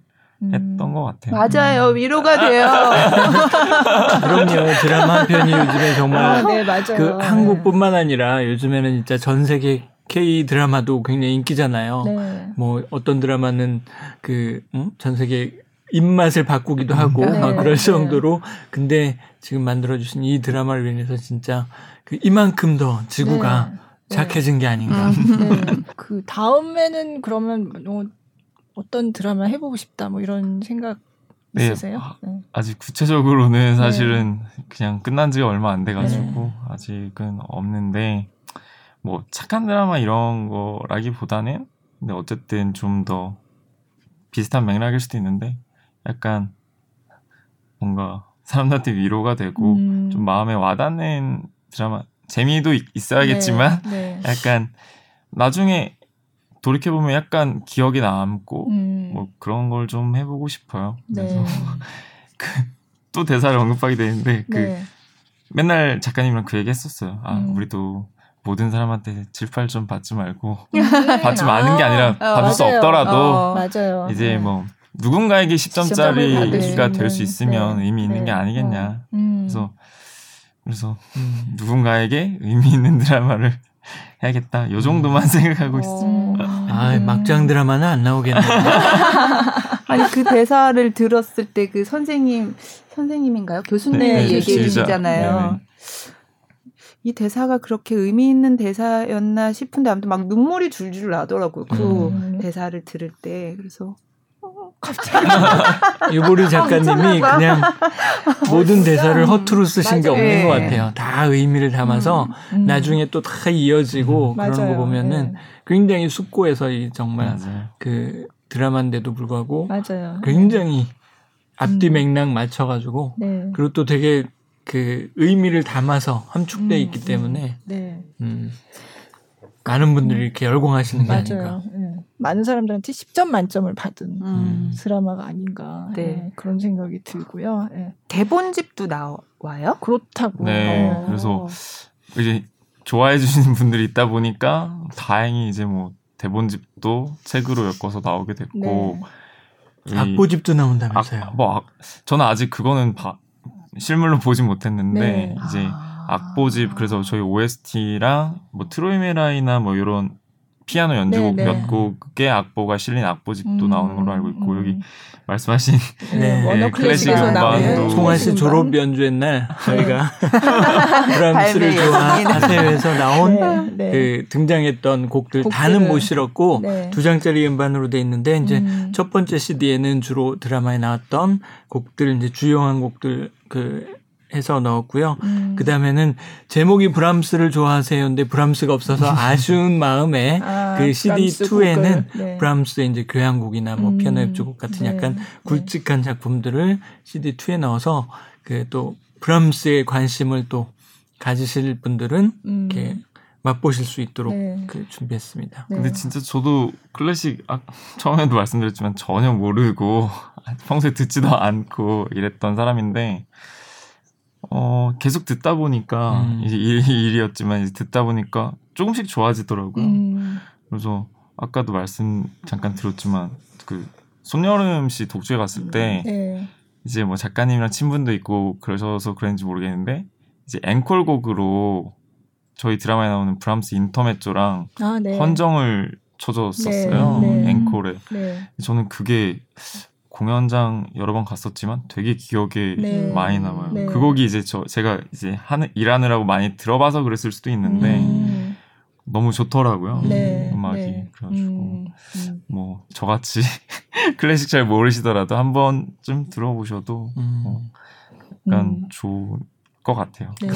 [SPEAKER 2] 했던 것 같아요.
[SPEAKER 1] 맞아요. 음. 위로가 돼요.
[SPEAKER 3] 그럼요. 드라마 한 편이 요즘에 정말 아, 네, 맞아요. 그 한국뿐만 아니라 요즘에는 진짜 전 세계 K 드라마도 굉장히 인기잖아요. 네. 뭐 어떤 드라마는 그전 음? 세계 입맛을 바꾸기도 하고 네, 그럴 네. 정도로 근데 지금 만들어 주신 이 드라마를 위해서 진짜 그 이만큼 더 지구가 네. 착해진 게 아닌가. 음,
[SPEAKER 4] 네. 그 다음에는 그러면 뭐 어떤 드라마 해보고 싶다 뭐 이런 생각 네, 있으세요?
[SPEAKER 2] 네. 아직 구체적으로는 네. 사실은 네. 그냥 끝난 지가 얼마 안 돼가지고 네. 아직은 없는데 뭐 착한 드라마 이런 거라기보다는 근데 어쨌든 좀 더 비슷한 맥락일 수도 있는데 약간 뭔가 사람들한테 위로가 되고 음. 좀 마음에 와닿는 드라마 재미도 있어야겠지만 네, 약간 나중에 돌이켜 보면 약간 기억이 남고 음. 뭐 그런 걸 좀 해보고 싶어요. 그래서 네. 그 또 대사를 언급하게 되는데 그 네. 맨날 작가님이랑 그 얘기 했었어요. 아 음. 우리도 모든 사람한테 질팔 좀 받지 말고 받지 마는 게 아니라 어, 받을 수 없더라도 어, 이제 네. 뭐 누군가에게 10점짜리가 될 수 있으면 네. 의미 있는 네. 게 아니겠냐. 어. 음. 그래서 그래서 음, 누군가에게 의미 있는 드라마를 해야겠다. 요 정도만 음. 생각하고 있습니다.
[SPEAKER 3] 어. 아, 막장 드라마는 안 나오겠네.
[SPEAKER 1] 아니 그 대사를 들었을 때 그 선생님 선생님인가요? 교수님 네, 네 얘기해 주시잖아요. 이 대사가 그렇게 의미 있는 대사였나 싶은데 아무튼 막 눈물이 줄줄 나더라고요. 그 음. 대사를 들을 때. 그래서
[SPEAKER 3] 갑자기 유보리 작가님이 그냥 모든 대사를 허투루 쓰신 맞아요. 게 없는 네. 것 같아요. 다 의미를 담아서 음, 음. 나중에 또 다 이어지고 음, 그런 맞아요. 거 보면은 네. 굉장히 숙고해서 이 정말 맞아요. 그 드라마인데도 불구하고 맞아요. 굉장히 앞뒤 음. 맥락 맞춰가지고 네. 그리고 또 되게 그 의미를 담아서 함축돼 음, 있기 때문에 네. 음. 많은 분들이 이렇게 열광하시는 게. 아닌가. 네.
[SPEAKER 4] 많은 사람들한테 10점 만점을 받은 음. 드라마가 아닌가 네. 네. 그런 생각이 들고요. 네.
[SPEAKER 1] 대본집도 나와요?
[SPEAKER 4] 그렇다고.
[SPEAKER 2] 네. 어. 그래서 이제 좋아해 주시는 분들이 있다 보니까 다행히 이제 뭐 대본집도 책으로 엮어서 나오게 됐고
[SPEAKER 3] 네. 악보집도 나온다면서요?
[SPEAKER 2] 악, 뭐 저는 아직 그거는 바, 실물로 보진 못했는데 네. 이제 아. 악보집 그래서 저희 OST랑 뭐 트로이메라이나 뭐 이런 피아노 연주곡 네, 네. 몇 곡의 악보가 실린 악보집도 음, 나오는 걸로 알고 있고 음. 여기 말씀하신 네, 네, 클래식 음반도
[SPEAKER 3] 송아 씨 졸업 연주의 날 저희가 브람스를 좋아하세요에서 나온 네, 네. 그 등장했던 곡들 곡들은, 다는 못 실었고 네. 두 장짜리 음반으로 돼 있는데 이제 음. 첫 번째 CD에는 주로 드라마에 나왔던 곡들 이제 주요한 곡들 그 해서 넣었고요. 음. 그 다음에는 제목이 브람스를 좋아하세요인데 브람스가 없어서 아쉬운 마음에 아, 그 CD2에는 네. 브람스의 이제 교향곡이나 뭐 음. 피아노 협주곡 같은 네. 약간 네. 굵직한 작품들을 CD2에 넣어서 그 또 브람스의 관심을 또 가지실 분들은 음. 이렇게 맛보실 수 있도록 네. 그 준비했습니다.
[SPEAKER 2] 네. 근데 진짜 저도 클래식 아, 처음에도 말씀드렸지만 전혀 모르고 평소에 듣지도 않고 이랬던 사람인데 어, 계속 듣다 보니까, 음. 이제 일, 일이었지만, 이제 듣다 보니까 조금씩 좋아지더라고요. 음. 그래서, 아까도 말씀 잠깐 들었지만, 그, 손여름 씨 독주에 갔을 때, 네. 이제 뭐 작가님이랑 친분도 있고, 그러셔서 그랬는지 모르겠는데, 이제 앵콜곡으로 저희 드라마에 나오는 브람스 인터메조랑 아, 네. 헌정을 쳐줬었어요. 네, 네. 앵콜에. 네. 저는 그게 공연장 여러 번 갔었지만 되게 기억에 네. 많이 남아요. 네. 그 곡이 이제 저 제가 이제 하는 일하느라고 많이 들어봐서 그랬을 수도 있는데 음. 너무 좋더라고요. 네. 음악이 네. 그래가지고 음. 음. 뭐 저같이 클래식 잘 모르시더라도 한 번쯤 들어보셔도 음. 뭐 약간 음. 좋은 것 같아요. 네.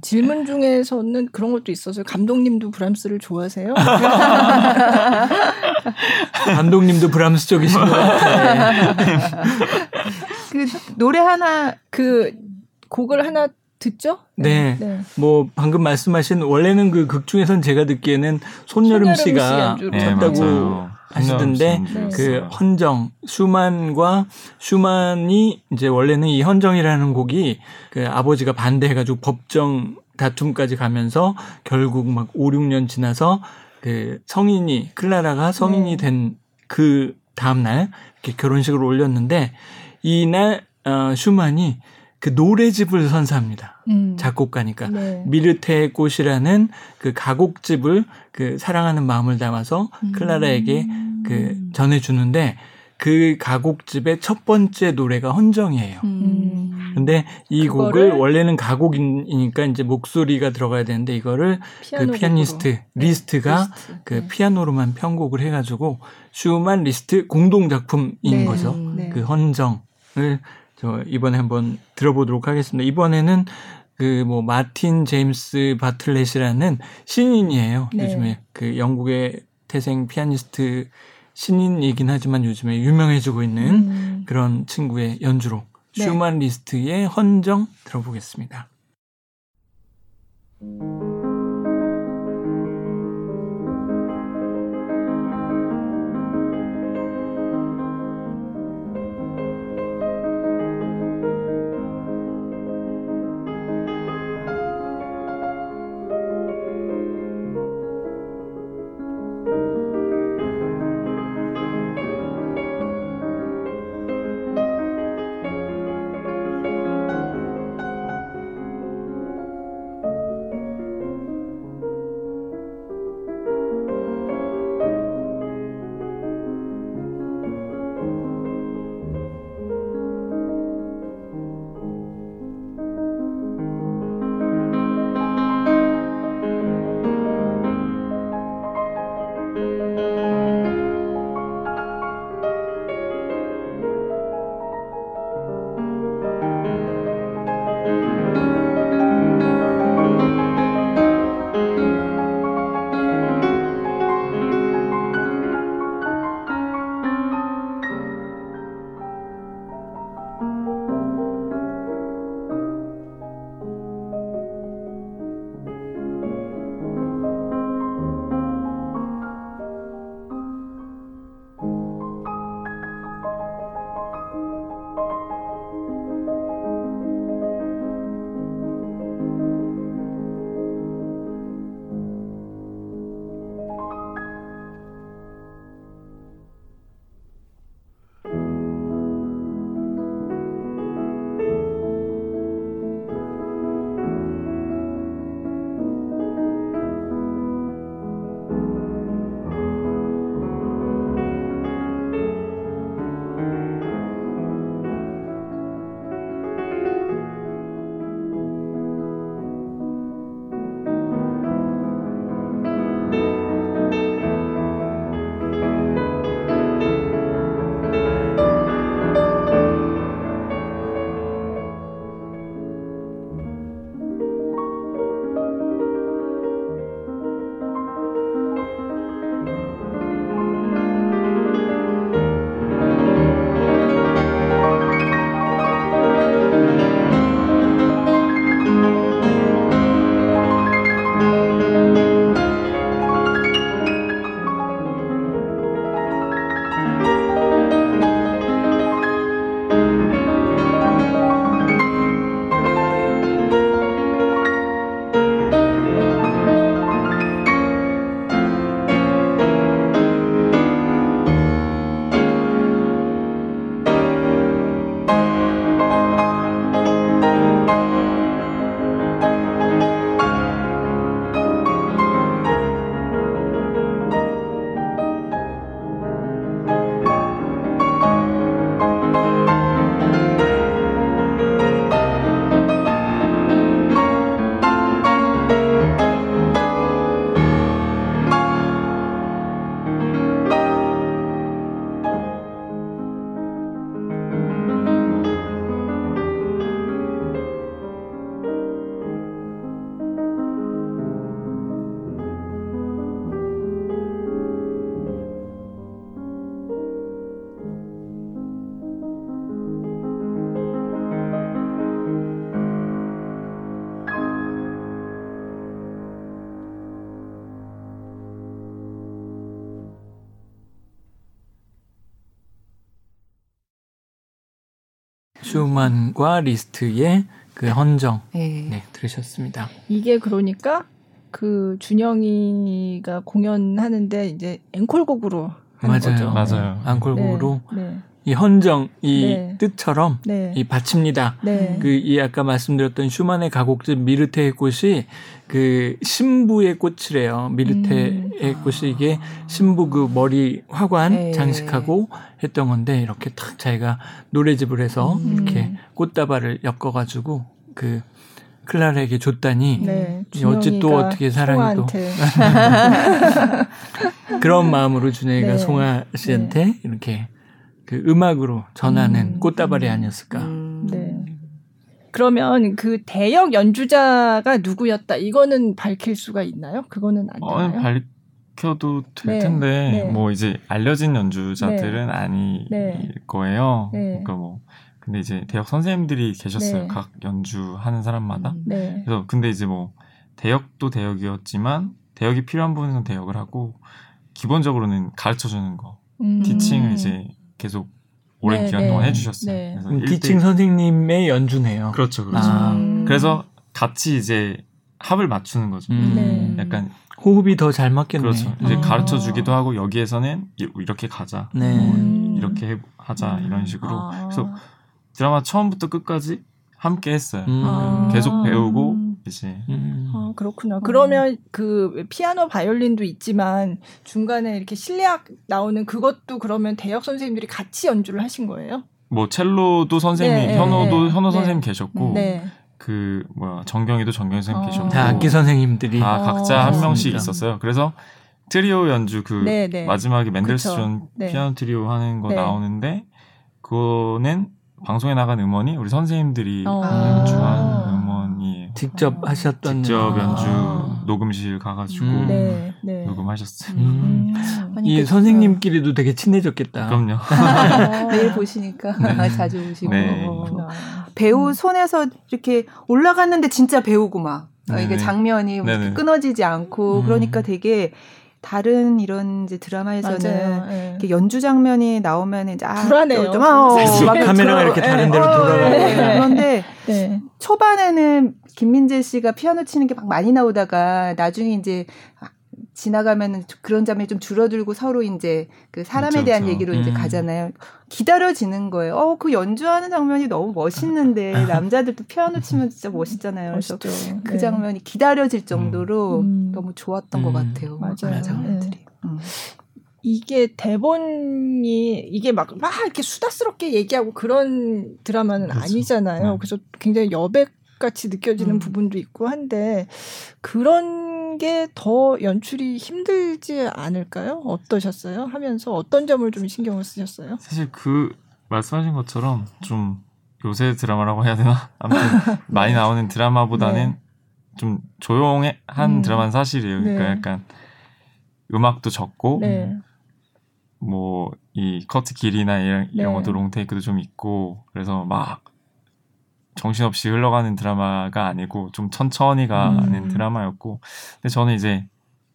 [SPEAKER 4] 질문 중에서는 그런 것도 있어서 감독님도 브람스를 좋아하세요?
[SPEAKER 3] 감독님도 브람스 쪽이신 것 같아요.
[SPEAKER 1] 그 노래 하나
[SPEAKER 4] 그 곡을 하나 듣죠?
[SPEAKER 3] 네. 네. 뭐 방금 말씀하신 원래는 그 극 중에선 제가 듣기에는 손여름, 손여름 씨가 쳤다고 네, 하시던데 네. 그 헌정 슈만과 슈만이 이제 원래는 이 헌정이라는 곡이 그 아버지가 반대해가지고 법정 다툼까지 가면서 결국 막 5, 6년 지나서 그 성인이 클라라가 성인이 네. 된그 다음 날 이렇게 결혼식을 올렸는데 이날 어, 슈만이 그 노래집을 선사합니다. 음. 작곡가니까 네. 미르테의 꽃이라는 그 가곡집을 그 사랑하는 마음을 담아서 음. 클라라에게 그 전해주는데 그 가곡집의 첫 번째 노래가 헌정이에요. 음. 근데 이 곡을 원래는 가곡이니까 이제 목소리가 들어가야 되는데 이거를 그 피아니스트 네. 리스트가 리스트. 그 네. 피아노로만 편곡을 해가지고 슈만 리스트 공동 작품인 네. 거죠. 네. 그 헌정을 저 이번에 한번 들어보도록 하겠습니다. 이번에는 그 뭐 마틴 제임스 바틀렛이라는 신인이에요. 네. 요즘에 그 영국의 태생 피아니스트 신인이긴 하지만 요즘에 유명해지고 있는 음. 그런 친구의 연주로 네. 슈만 리스트의 헌정 들어보겠습니다. 슈만과 리스트의 그 헌정 네. 네 들으셨습니다.
[SPEAKER 4] 이게 그러니까 그 준영이가 공연하는데 이제 앵콜곡으로
[SPEAKER 3] 맞아요.
[SPEAKER 2] 거죠. 맞아요.
[SPEAKER 3] 앵콜곡으로 네, 네. 이 헌정 이 네. 뜻처럼 네. 이 바칩니다. 네. 그이 아까 말씀드렸던 슈만의 가곡집 미르테의 꽃이 그 신부의 꽃이래요. 미르테의 음. 꽃이 이게 신부 그 머리 화관 네. 장식하고 했던 건데 이렇게 탁 자기가 노래집을 해서 음. 이렇게 꽃다발을 엮어 가지고 그 클라라에게 줬다니 네, 어찌 또 어떻게 사랑이 또 그런 마음으로 준영이가 네. 송아 씨한테 네. 이렇게 그 음악으로 전하는 음. 꽃다발이 아니었을까. 음. 네.
[SPEAKER 4] 그러면 그 대역 연주자가 누구였다 이거는 밝힐 수가 있나요? 그거는 안 어, 되나요?
[SPEAKER 2] 어, 밝혀도 될 네. 텐데 네. 뭐 이제 알려진 연주자들은 네. 아닐 네. 거예요. 네. 그러니까 뭐 근데 이제 대역 선생님들이 계셨어요. 네. 각 연주하는 사람마다. 음, 그래서 근데 이제 뭐 대역도 대역이었지만 대역이 필요한 부분은 대역을 하고 기본적으로는 가르쳐 주는 거. 음. 티칭을 이제 계속 오랜 네, 기간 네. 동안 해주셨어요. 네.
[SPEAKER 3] 그래서 티칭 선생님의 연주네요.
[SPEAKER 2] 그렇죠, 그렇죠. 아. 그래서 같이 이제 합을 맞추는 거죠. 음. 네. 약간
[SPEAKER 3] 호흡이 더 잘 맞겠네.
[SPEAKER 2] 그렇죠. 이제 아. 가르쳐 주기도 하고 여기에서는 이렇게 가자, 네. 뭐 이렇게 하자 이런 식으로. 아. 그래서 드라마 처음부터 끝까지 함께 했어요. 음. 아. 계속 배우고 이제.
[SPEAKER 4] 음. 아, 그렇구나. 그러면 그 피아노 바이올린도 있지만 중간에 이렇게 실내악 나오는 그것도 그러면 대역 선생님들이 같이 연주를 하신 거예요?
[SPEAKER 2] 뭐 첼로도 선생님, 네, 현호도 네, 현호 네. 선생님 계셨고 네. 그 뭐야 정경이도 정경 선생님 어. 계셨고
[SPEAKER 3] 다 악기 선생님들이
[SPEAKER 2] 다 각자 어. 한 명씩 있었어요. 그래서 트리오 연주 그 네, 네. 마지막에 맨델스존 피아노 트리오 하는 거 나오는데 그거는 방송에 나간 음원이 우리 선생님들이 어. 연주한 음원이
[SPEAKER 3] 직접 하셨던
[SPEAKER 2] 직접 연주 아. 녹음실 가가지고 음. 네, 네. 녹음하셨어요. 음.
[SPEAKER 3] 음. 이 선생님끼리도 되게 친해졌겠다.
[SPEAKER 2] 그럼요.
[SPEAKER 1] 매일 보시니까 네. 자주 오시고 네. 배우 손에서 이렇게 올라갔는데 진짜 배우고 막 네. 이게 장면이 끊어지지 않고 음. 그러니까 되게 다른 이런 이제 드라마에서는 네. 연주 장면이 나오면 이제
[SPEAKER 4] 아, 불안해요.
[SPEAKER 1] 좀, 아, 어,
[SPEAKER 3] 카메라가 이렇게 다른 데로 어, 돌아가고 네.
[SPEAKER 1] 그런데 네. 초반에는 김민재 씨가 피아노 치는 게 막 많이 나오다가 나중에 이제 지나가면은 그런 장면이 좀 줄어들고 서로 이제 그 사람에 그렇죠, 대한 그렇죠. 얘기로 음. 이제 가잖아요. 기다려지는 거예요. 어, 그 연주하는 장면이 너무 멋있는데 아. 남자들도 피아노 치면 진짜 멋있잖아요. 그래서 멋있죠. 그 네. 장면이 기다려질 정도로 음. 너무 좋았던 음. 것 같아요. 맞아요. 장면들이. 네. 음.
[SPEAKER 4] 이게 대본이 이게 막 막 이렇게 수다스럽게 얘기하고 그런 드라마는 그렇죠. 아니잖아요. 네. 그래서 굉장히 여백 같이 느껴지는 음. 부분도 있고 한데 그런 게 더 연출이 힘들지 않을까요? 어떠셨어요? 하면서 어떤 점을 좀 신경을 쓰셨어요?
[SPEAKER 2] 사실 그 말씀하신 것처럼 좀 요새 드라마라고 해야 되나? 아무튼 많이 나오는 드라마보다는 네. 좀 조용한 음. 드라마는 사실이에요. 그러니까 네. 약간 음악도 적고 네. 뭐 이 커트 길이나 이런, 이런 네. 것도 롱테이크도 좀 있고 그래서 막 정신없이 흘러가는 드라마가 아니고 좀 천천히 가는 음. 드라마였고 근데 저는 이제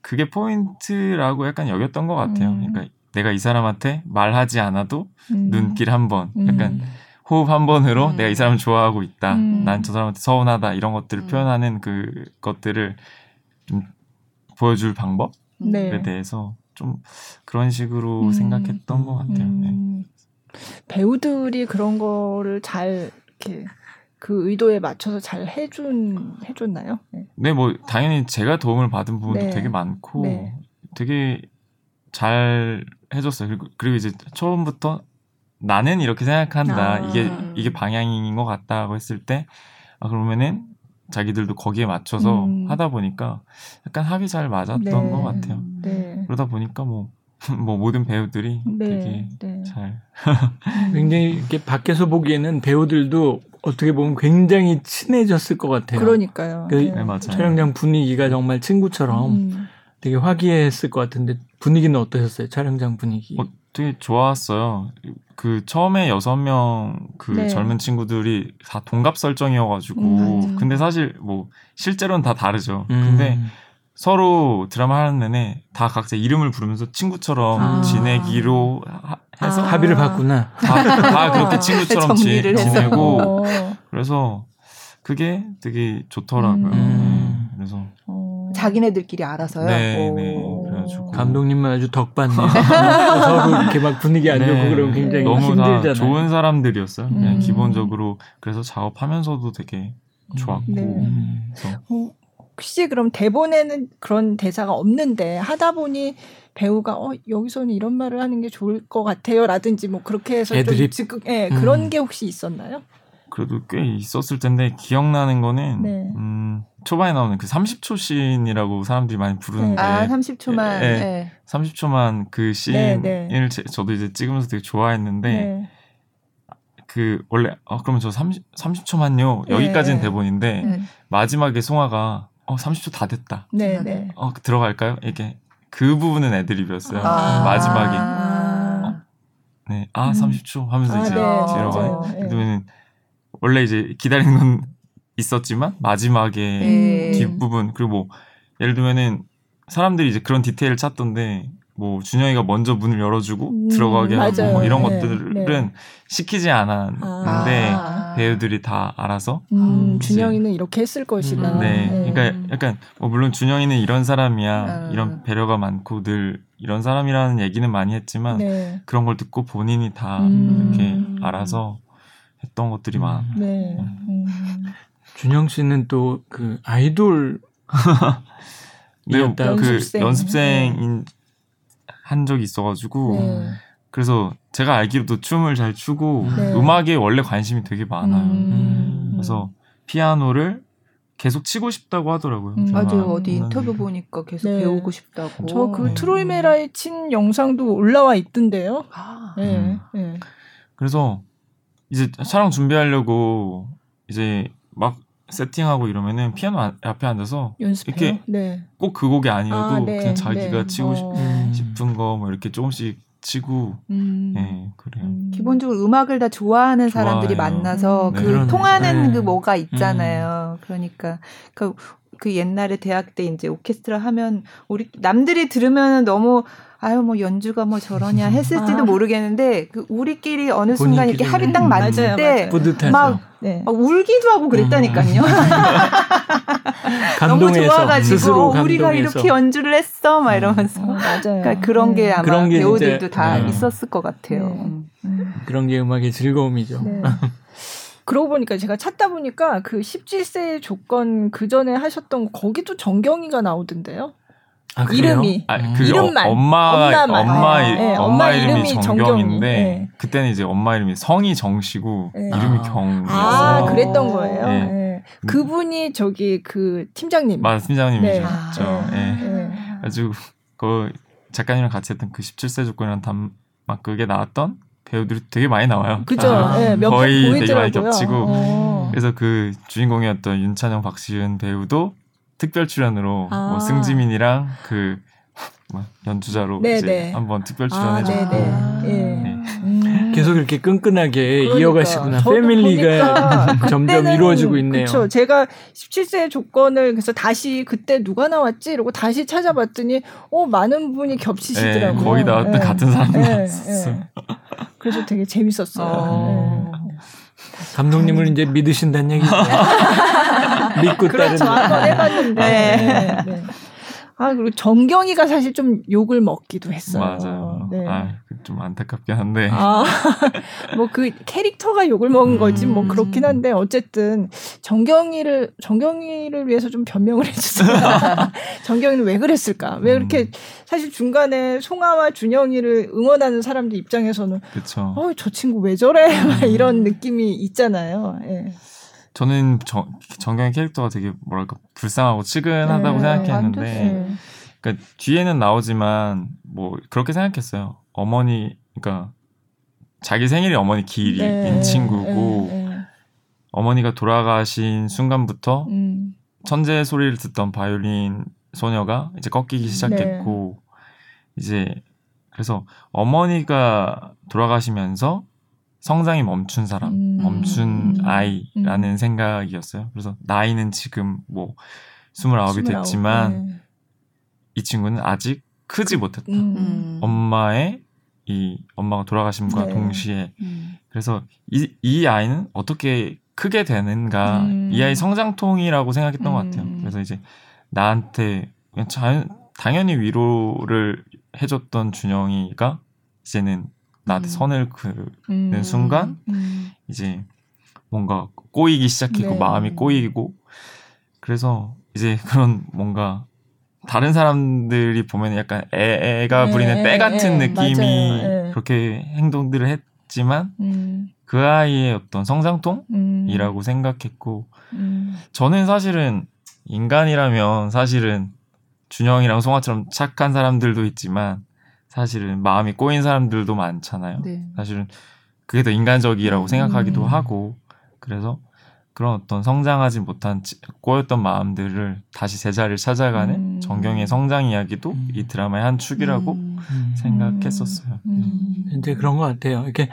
[SPEAKER 2] 그게 포인트라고 약간 여겼던 것 같아요. 음. 그러니까 내가 이 사람한테 말하지 않아도 음. 눈길 한 번, 약간 음. 호흡 한 번으로 음. 내가 이 사람을 좋아하고 있다. 음. 난저 사람한테 서운하다. 이런 것들을 표현하는 그 것들을 좀 보여줄 방법에 네. 대해서 좀 그런 식으로 생각했던 것 같아요. 네.
[SPEAKER 4] 배우들이 그런 거를 잘 이렇게 그 의도에 맞춰서 잘 해준 해줬나요?
[SPEAKER 2] 네. 네, 뭐 당연히 제가 도움을 받은 부분도 네. 되게 많고 네. 되게 잘 해줬어요. 그리고, 그리고 이제 처음부터 나는 이렇게 생각한다. 아. 이게 이게 방향인 것 같다고 했을 때 아, 그러면은 자기들도 거기에 맞춰서 음. 하다 보니까 약간 합이 잘 맞았던 네. 것 같아요. 네. 그러다 보니까 뭐, 뭐 모든 배우들이 네. 되게 네. 잘.
[SPEAKER 3] 굉장히 이렇게 밖에서 보기에는 배우들도 어떻게 보면 굉장히 친해졌을 것 같아요.
[SPEAKER 4] 그러니까요. 그
[SPEAKER 3] 네. 네 촬영장 분위기가 정말 친구처럼 음. 되게 화기애애했을 것 같은데 분위기는 어떠셨어요? 촬영장 분위기?
[SPEAKER 2] 어, 되게 좋았어요. 그 처음에 여섯 명그 네. 젊은 친구들이 다 동갑 설정이어가지고 음, 근데 사실 뭐 실제로는 다 다르죠. 음. 근데 서로 드라마 하는 내내 다 각자 이름을 부르면서 친구처럼 아. 지내기로 하, 해서
[SPEAKER 3] 아. 합의를 봤구나.
[SPEAKER 2] 다, 다 그렇게 친구처럼 지, 지내고 그래서 그게 되게 좋더라고요. 음. 그래서
[SPEAKER 1] 어. 자기네들끼리 알아서요.
[SPEAKER 2] 네, 네. 그래가지고
[SPEAKER 3] 감독님은 아주 덕받네요. 서로 이렇게 막 분위기 안 좋고 네, 그러면 굉장히 너무 힘들잖아요. 다
[SPEAKER 2] 좋은 사람들이었어요. 그냥 음. 기본적으로 그래서 작업하면서도 되게 좋았고. 네. 음.
[SPEAKER 4] 어, 혹시 그럼 대본에는 그런 대사가 없는데 하다 보니 배우가 어 여기서는 이런 말을 하는 게 좋을 것 같아요라든지 뭐 그렇게 해서 애드립. 좀 즉흥 예 네, 그런 음. 게 혹시 있었나요?
[SPEAKER 2] 그래도 꽤 있었을 텐데 기억나는 거는 네. 음, 초반에 나오는 그 30초 씬이라고 사람들이 많이 부르는데 네.
[SPEAKER 1] 아 30초만 예, 네.
[SPEAKER 2] 30초만 그 씬을 네, 네. 저도 이제 찍으면서 되게 좋아했는데 네. 그 원래 어 그러면 저 30, 30초만요 여기까지는 대본인데 마지막에 송아가 어 30초 다 됐다. 네, 어 들어갈까요? 이게 그 부분은 애드립이었어요. 아~ 마지막에 어? 네, 아 30초 하면서 아, 이제 들어가요. 그러면은 원래 이제 기다리는 건 있었지만 마지막에 네. 뒷부분 그리고 뭐 예를 들면은 사람들이 이제 그런 디테일을 찾던데 뭐 준영이가 먼저 문을 열어주고 음, 들어가게 하고 뭐 이런 네, 것들은 네. 시키지 않았는데 아. 배우들이 다 알아서
[SPEAKER 4] 음, 준영이는 이렇게 했을 것이다.
[SPEAKER 2] 음, 네. 네. 그러니까 약간 뭐 물론 준영이는 이런 사람이야 아. 이런 배려가 많고 늘 이런 사람이라는 얘기는 많이 했지만 네. 그런 걸 듣고 본인이 다 음. 이렇게 알아서 했던 것들이 음. 많아. 네. 음.
[SPEAKER 3] 준영 씨는 또 그 아이돌
[SPEAKER 2] 네, 그 연습생. 연습생인 한 적이 있어가지고 네. 그래서 제가 알기로도 춤을 잘 추고 네. 음악에 원래 관심이 되게 많아요. 음. 그래서 피아노를 계속 치고 싶다고 하더라고요. 음,
[SPEAKER 1] 맞아요. 어디 인터뷰 보니까 계속 네. 배우고 싶다고.
[SPEAKER 4] 저그 네. 트로이 메라의 친 영상도 올라와 있던데요. 아. 네. 음. 네.
[SPEAKER 2] 그래서 이제 촬영 준비하려고 이제 막 세팅하고 이러면은 피아노 앞에 앉아서 연습해요? 이렇게 네. 꼭 그 곡이 아니어도 아, 네. 그냥 자기가 네. 치고 싶, 어. 싶은 거 뭐 이렇게 조금씩 치고 음. 네 그래요. 음.
[SPEAKER 1] 기본적으로 음악을 다 좋아하는 사람들이 좋아해요. 만나서 음. 그 네, 통하는 네. 그 뭐가 있잖아요. 음. 그러니까 그, 그 옛날에 대학 때 이제 오케스트라 하면 우리 남들이 들으면 너무 아유 뭐 연주가 뭐 저러냐 했을지도 아. 모르겠는데 그 우리끼리 어느 순간 이렇게 합이 딱 맞을 때막 네. 울기도 하고 그랬다니까요. 음. 너무 좋아가지고 어, 우리가 이렇게 연주를 했어 막 이러면서 음. 어, 맞아요. 그러니까 그런 게 네. 아마 그런 게 배우들도 이제, 다 네. 있었을 것 같아요. 네.
[SPEAKER 3] 음. 그런 게 음악의 즐거움이죠. 네.
[SPEAKER 4] 그러고 보니까 제가 찾다 보니까 그 17세 조건 그 전에 하셨던 거기도 정경이가 나오던데요. 아, 이름이 아, 그 이름만
[SPEAKER 2] 어, 엄마 엄마 엄마, 네, 엄마, 엄마 이름이, 이름이 정경인데 네. 그때는 이제 엄마 이름이 성이 정씨고 네. 이름이 경이었어요.
[SPEAKER 4] 아 그랬던 거예요. 네. 네. 그분이 저기 그 팀장님
[SPEAKER 2] 맞아 팀장님이죠. 네. 네. 아주 그 작가님이랑 같이 했던 그 17세 조건이라는 단막극에 나왔던 배우들이 되게 많이 나와요.
[SPEAKER 4] 그죠. 아, 네,
[SPEAKER 2] 거의 되게 많이 겹치고. 오. 어. 그래서 그 주인공이었던 윤찬영, 박시은 배우도 특별 출연으로 뭐 아. 뭐 승지민이랑 그뭐 연주자로 네네. 이제 네. 한번 특별 출연해줬고 아, 네. 네.
[SPEAKER 3] 음. 계속 이렇게 끈끈하게 그러니까. 이어가시구나 패밀리가 점점 이루어지고 있네요.
[SPEAKER 4] 그렇죠. 제가 17세 조건을 그래서 다시 그때 누가 나왔지 이러고 다시 찾아봤더니 어 많은 분이 겹치시더라고요.
[SPEAKER 2] 네, 거의 다 네. 같은 사람 네, 나왔었어. 네.
[SPEAKER 4] 그래서 되게 재밌었어요. 어.
[SPEAKER 3] 감독님을 이제 믿으신다는 얘기죠. 믿고
[SPEAKER 4] 그렇죠. 한번 해봤는데. 네. 네. 아 그리고 정경이가 사실 좀 욕을 먹기도 했어요.
[SPEAKER 2] 맞아요. 네. 아, 좀 안타깝긴 한데. 아,
[SPEAKER 4] 뭐 그 캐릭터가 욕을 먹은 거지 뭐 음. 그렇긴 한데 어쨌든 정경이를 정경이를 위해서 좀 변명을 해주세요. 정경이는 왜 그랬을까? 왜 그렇게 음. 사실 중간에 송아와 준영이를 응원하는 사람들 입장에서는 그쵸. 어, 저 친구 왜 저래? 음. 이런 느낌이 있잖아요. 예.
[SPEAKER 2] 저는 정, 정경의 캐릭터가 되게 뭐랄까 불쌍하고 측은하다고 네, 생각했는데 네. 그러니까 뒤에는 나오지만 뭐 그렇게 생각했어요. 어머니 그러니까 자기 생일이 어머니 기일인 네, 친구고 네, 네. 어머니가 돌아가신 순간부터 음. 천재 소리를 듣던 바이올린 소녀가 이제 꺾이기 시작했고 이제 그래서 어머니가 돌아가시면서 성장이 멈춘 사람, 음. 멈춘 음. 아이라는 음. 생각이었어요. 그래서 나이는 지금 뭐 스물아홉이 됐지만 네. 이 친구는 아직 크지 못했다. 음. 엄마의 이 엄마가 돌아가심과 네. 동시에 음. 그래서 이, 이 아이는 어떻게 크게 되는가 음. 이 아이 성장통이라고 생각했던 것 같아요. 음. 그래서 이제 나한테 자연, 당연히 위로를 해줬던 준영이가 이제는 나한테 음. 선을 그는 순간 이제 뭔가 꼬이기 시작했고 네. 마음이 꼬이고 그래서 이제 그런 뭔가 다른 사람들이 보면 약간 애, 가 네, 부리는 때 같은 네, 느낌이 네. 그렇게 행동들을 했지만 음. 그 아이의 어떤 성장통이라고 음. 생각했고 음. 저는 사실은 인간이라면 사실은 준영이랑 송아처럼 착한 사람들도 있지만 사실은 마음이 꼬인 사람들도 많잖아요. 네. 사실은 그게 더 인간적이라고 생각하기도 음. 하고 그래서 그런 어떤 성장하지 못한 꼬였던 마음들을 다시 제자리를 찾아가는 음. 정경의 성장 이야기도 음. 이 드라마의 한 축이라고 음. 음. 생각했었어요.
[SPEAKER 3] 음. 이제 그런 것 같아요. 이렇게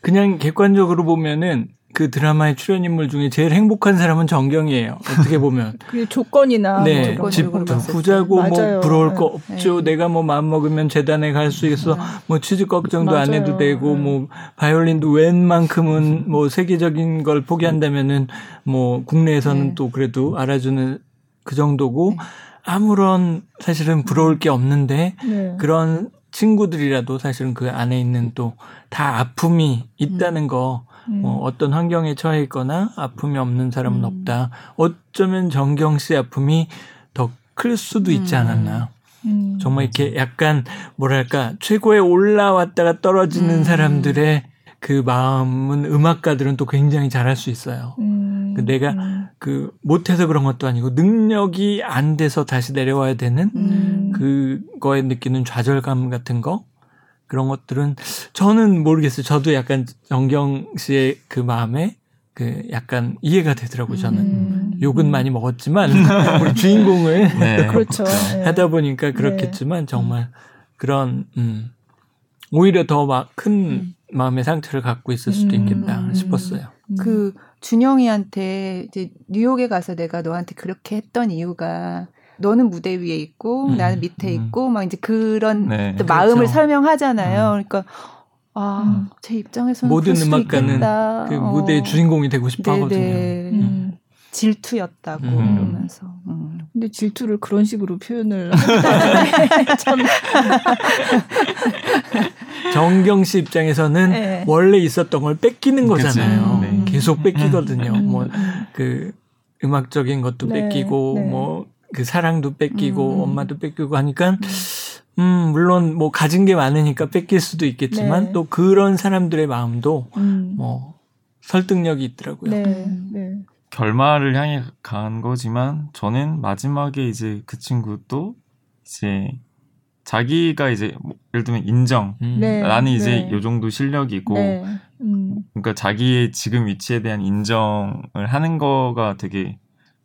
[SPEAKER 3] 그냥 객관적으로 보면은 그 드라마의 출연 인물 중에 제일 행복한 사람은 정경이에요. 어떻게 보면.
[SPEAKER 4] 그 조건이나
[SPEAKER 3] 네, 뭐 집 부자고 뭐 부러울 거 네. 없죠. 네. 내가 뭐 마음 먹으면 재단에 갈 수 있어. 네. 뭐 취직 걱정도 맞아요. 안 해도 되고 네. 뭐 바이올린도 웬만큼은 뭐 세계적인 걸 포기한다면은 뭐 국내에서는 네. 또 그래도 알아주는 그 정도고 네. 아무런 사실은 부러울 게 없는데 그런 친구들이라도 사실은 그 안에 있는 또 다 아픔이 있다는 거 음. 어, 어떤 환경에 처해 있거나 아픔이 없는 사람은 음. 없다. 어쩌면 정경 씨 아픔이 더 클 수도 있지 음. 않았나. 음. 정말 이렇게 약간 뭐랄까 최고에 올라왔다가 떨어지는 음. 사람들의 그 마음은 음악가들은 또 굉장히 잘할 수 있어요. 음. 그 내가 음. 그 못해서 그런 것도 아니고 능력이 안 돼서 다시 내려와야 되는 음. 그거에 느끼는 좌절감 같은 거 그런 것들은 저는 모르겠어요. 저도 약간 정경 씨의 그 마음에 그 약간 이해가 되더라고요. 저는 음. 욕은 많이 먹었지만 우리 주인공을 네. 그렇죠. 네. 하다 보니까 그렇겠지만 네. 정말 그런 음 오히려 더큰 음. 마음의 상처를 갖고 있을 수도 음. 있겠다 음. 싶었어요.
[SPEAKER 1] 그 준영이한테 이제 뉴욕에 가서 내가 너한테 그렇게 했던 이유가 너는 무대 위에 있고 음, 나는 밑에 음. 있고 막 이제 그런 네, 그렇죠. 마음을 설명하잖아요. 음. 그러니까 아, 음. 제 입장에서는
[SPEAKER 3] 모든 음악가는 그 어. 무대의 주인공이 되고 싶어 네네. 하거든요. 음.
[SPEAKER 1] 음. 질투였다고 그러면서.
[SPEAKER 4] 근데 질투를 그런 식으로 표현을 참
[SPEAKER 3] 정경 씨 입장에서는 네. 원래 있었던 걸 뺏기는 거잖아요. 네. 계속 뺏기거든요. 뭐그 음악적인 것도 네. 뺏기고 네. 뭐 그 사랑도 뺏기고 음. 엄마도 뺏기고 하니까 음. 음, 물론 뭐 가진 게 많으니까 뺏길 수도 있겠지만 네. 또 그런 사람들의 마음도 음. 뭐 설득력이 있더라고요. 네. 네.
[SPEAKER 2] 결말을 향해 간 거지만 저는 마지막에 이제 그 친구도 이제 자기가 이제 뭐 예를 들면 인정 음. 네. 나는 이제 네. 요 정도 실력이고 네. 음. 그러니까 자기의 지금 위치에 대한 인정을 하는 거가 되게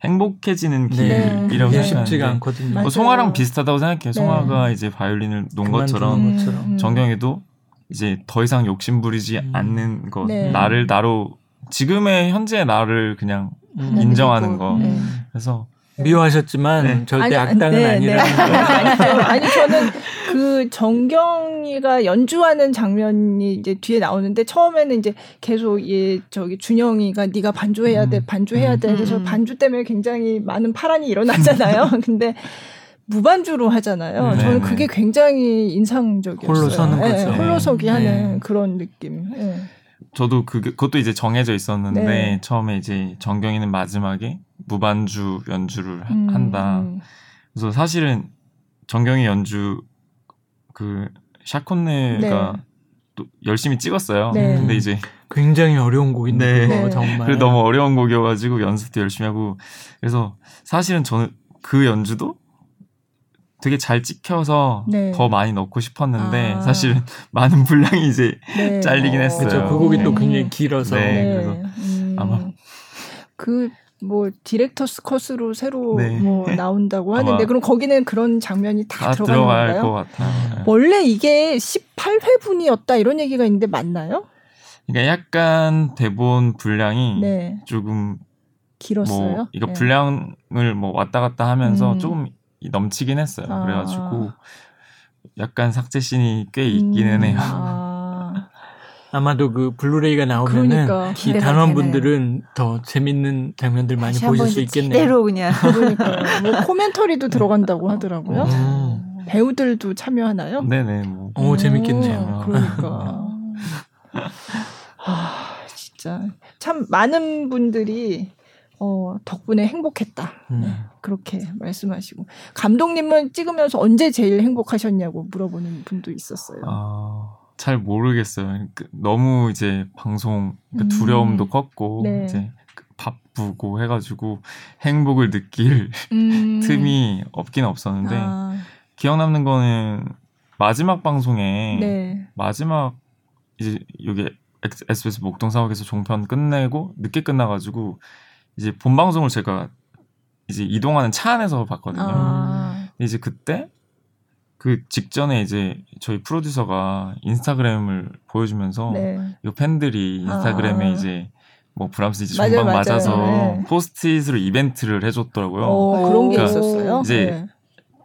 [SPEAKER 2] 행복해지는 네. 길이라고 네.
[SPEAKER 3] 쉽지가 않거든요.
[SPEAKER 2] 뭐 송아랑 비슷하다고 생각해요. 네. 송아가 이제 바이올린을 놓은 것처럼 음. 정경이도 이제 더 이상 욕심 부리지 음. 않는 것, 네. 나를 나로 지금의 현재 나를 그냥 음. 인정하는 거. 네. 그래서
[SPEAKER 3] 미워하셨지만 네. 절대 아니, 악당은 네, 아니라는 네.
[SPEAKER 4] 거. 아니 저는 그 정경이가 연주하는 장면이 이제 뒤에 나오는데 처음에는 이제 계속 얘 저기 준영이가 네가 반주해야 돼, 음. 반주해야 돼. 그래서 음. 반주 때문에 굉장히 많은 파란이 일어났잖아요. 근데 무반주로 하잖아요. 네, 저는 그게 굉장히 인상적이었어요.
[SPEAKER 3] 홀로 서는 거죠.
[SPEAKER 4] 네, 홀로 서기 하는 그런 느낌. 네.
[SPEAKER 2] 저도 그 그것도 이제 정해져 있었는데 네. 처음에 이제 정경이는 마지막에 무반주 연주를 음. 한다. 그래서 사실은 정경이 연주 그 샤콘네가 네. 또 열심히 찍었어요. 네. 근데 이제
[SPEAKER 3] 굉장히 어려운 곡인데 네. 정말.
[SPEAKER 2] 그래 너무 어려운 곡이어가지고 연습도 열심히 하고 그래서 사실은 저는 그 연주도 되게 잘 찍혀서 네. 더 많이 넣고 싶었는데 아. 사실은 많은 분량이 이제 네. 잘리긴 했어요.
[SPEAKER 3] 그렇죠. 그 곡이 또 굉장히 길어서.
[SPEAKER 2] 네. 그래서 음. 아마
[SPEAKER 4] 그 뭐 디렉터스 컷으로 새로 네. 뭐 나온다고 하는데 그럼 거기는 그런 장면이 다, 다 들어가는 건가요? 것 같아요. 원래 이게 18회분이었다 이런 얘기가 있는데 맞나요?
[SPEAKER 2] 그러니까 약간 대본 분량이 네. 조금
[SPEAKER 4] 길었어요.
[SPEAKER 2] 뭐 이거 분량을 뭐 왔다 갔다 하면서 음. 조금 넘치긴 했어요. 아. 그래가지고 약간 삭제씬이 꽤 있기는 음. 해요. 아.
[SPEAKER 3] 아마도 그 블루레이가 나오면은 그러니까. 이 단원분들은 더 재밌는 장면들 많이 보실 수 있겠네요.
[SPEAKER 1] 대로 그냥
[SPEAKER 4] 그러니까 뭐 commentary도 들어간다고 하더라고요. 음. 배우들도 참여하나요?
[SPEAKER 2] 네네. 뭐.
[SPEAKER 3] 오 재밌겠네요.
[SPEAKER 4] 그러니까. 아 진짜 참 많은 분들이 어, 덕분에 행복했다. 음. 네, 그렇게 말씀하시고. 감독님은 찍으면서 언제 제일 행복하셨냐고 물어보는 분도 있었어요. 아,
[SPEAKER 2] 잘 모르겠어요. 그, 너무 이제 방송 그 두려움도 음. 컸고, 네. 이제 그 바쁘고 해가지고 행복을 느낄 음. 틈이 없긴 없었는데, 아. 기억 남는 거는 마지막 방송에, 네. 마지막 이제 여기 SBS 목동 사옥에서 종편 끝내고 늦게 끝나가지고 이제 본 방송을 제가 이제 이동하는 차 안에서 봤거든요. 아. 이제 그때 그 직전에 이제 저희 프로듀서가 인스타그램을 보여주면서 네. 이 팬들이 인스타그램에 아. 이제 뭐 브람스 이제 종방 맞아요, 맞아서 네. 포스트잇으로 이벤트를 해줬더라고요. 오,
[SPEAKER 4] 그런 게 그러니까 있었어요.
[SPEAKER 2] 이제 네.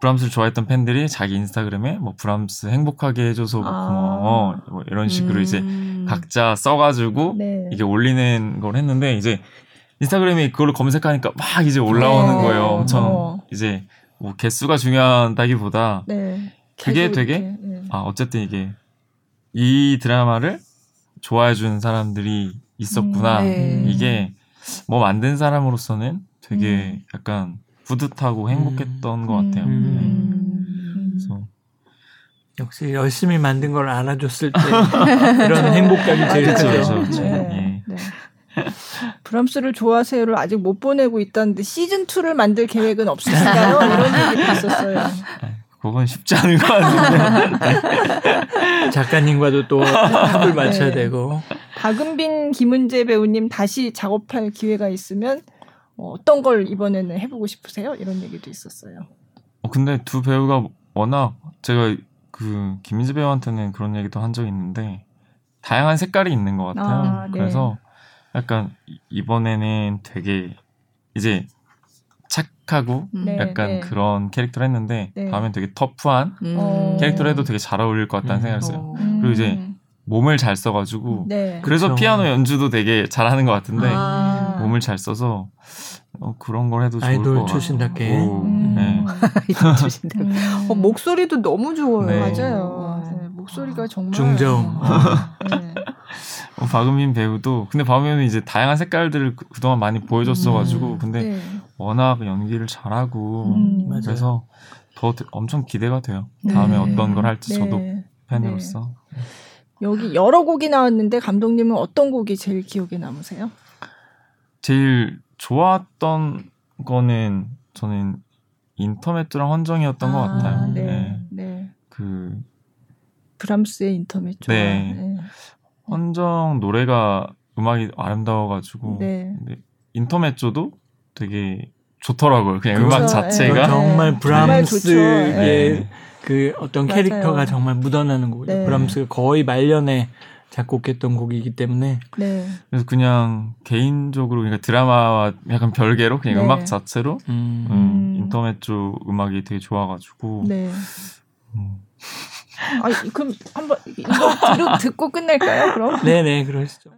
[SPEAKER 2] 브람스를 좋아했던 팬들이 자기 인스타그램에 뭐 브람스 행복하게 해줘서 뭐 아. 고마워 뭐 이런 식으로 음. 이제 각자 써가지고 네. 이게 올리는 걸 했는데 이제 인스타그램에 그걸로 검색하니까 막 이제 올라오는 네. 거예요. 엄청 어. 이제 뭐 개수가 중요하다기보다 네. 그게 되게 네. 아 어쨌든 이게 이 드라마를 좋아해 주는 사람들이 있었구나. 음, 네. 이게 뭐 만든 사람으로서는 되게 음. 약간 뿌듯하고 행복했던 음. 것 같아요. 음.
[SPEAKER 3] 네. 그래서 역시 열심히 만든 걸 알아줬을 때 그런 행복감이 제일 크죠. 그렇죠, 그렇죠. 네.
[SPEAKER 4] 예. 브람스를 좋아하세요를 아직 못 보내고 있다는데 시즌 2를 만들 계획은 없으신가요? 이런 얘기도 있었어요.
[SPEAKER 2] 그건 쉽지 않은 것 같은데.
[SPEAKER 3] 작가님과도 또 합을 맞춰야 네. 되고.
[SPEAKER 4] 박은빈, 김은재 배우님 다시 작업할 기회가 있으면 어떤 걸 이번에는 해보고 싶으세요? 이런 얘기도 있었어요.
[SPEAKER 2] 어, 근데 두 배우가 워낙 제가 그 김은재 배우한테는 그런 얘기도 한 적이 있는데 다양한 색깔이 있는 것 같아요. 아, 네. 그래서 약간 이번에는 되게 이제 착하고 음. 네, 약간 네. 그런 캐릭터를 했는데 네. 다음엔 되게 터프한 음. 캐릭터를 해도 되게 잘 어울릴 것 같다는 음. 생각을 했어요. 음. 그리고 이제 몸을 잘 써가지고 네. 그래서 그렇죠. 피아노 연주도 되게 잘하는 것 같은데 아. 몸을 잘 써서 어, 그런 걸 해도 좋을 것 같아요.
[SPEAKER 3] 출신답게. 음.
[SPEAKER 1] 네. 출신답게. 어, 목소리도 너무 좋아요. 네.
[SPEAKER 4] 맞아요. 네, 목소리가 정말
[SPEAKER 3] 중정. 네.
[SPEAKER 2] 어, 박은민 배우도 근데 박은민은 이제 다양한 색깔들을 그, 동안 많이 보여줬어가지고 음, 근데 네. 워낙 연기를 잘하고 음, 그래서 더 엄청 기대가 돼요. 네. 다음에 어떤 걸 할지 네. 저도 팬으로서. 네.
[SPEAKER 4] 여기 여러 곡이 나왔는데 감독님은 어떤 곡이 제일 기억에 남으세요?
[SPEAKER 2] 제일 좋았던 거는 저는 인터메트랑 헌정이었던 아, 것 같아요. 네. 네. 네. 그
[SPEAKER 4] 브람스의 인터메트. 네. 네.
[SPEAKER 2] 헌정 노래가 음악이 아름다워가지고 네. 인터메조도 되게 좋더라고요. 그냥 그렇죠. 음악 자체가
[SPEAKER 3] 네. 정말 브람스의 네. 그 어떤 맞아요. 캐릭터가 정말 묻어나는 곡이에요. 네. 브람스가 거의 말년에 작곡했던 곡이기 때문에 네.
[SPEAKER 2] 그래서 그냥 개인적으로 그러니까 드라마와 약간 별개로 그냥 네. 음악 자체로 음. 음, 인터메조 음악이 되게 좋아가지고 네.
[SPEAKER 4] 음. 아, 그럼 한번 이거 듣고 끝낼까요? 그럼?
[SPEAKER 3] 네네, 그러시죠.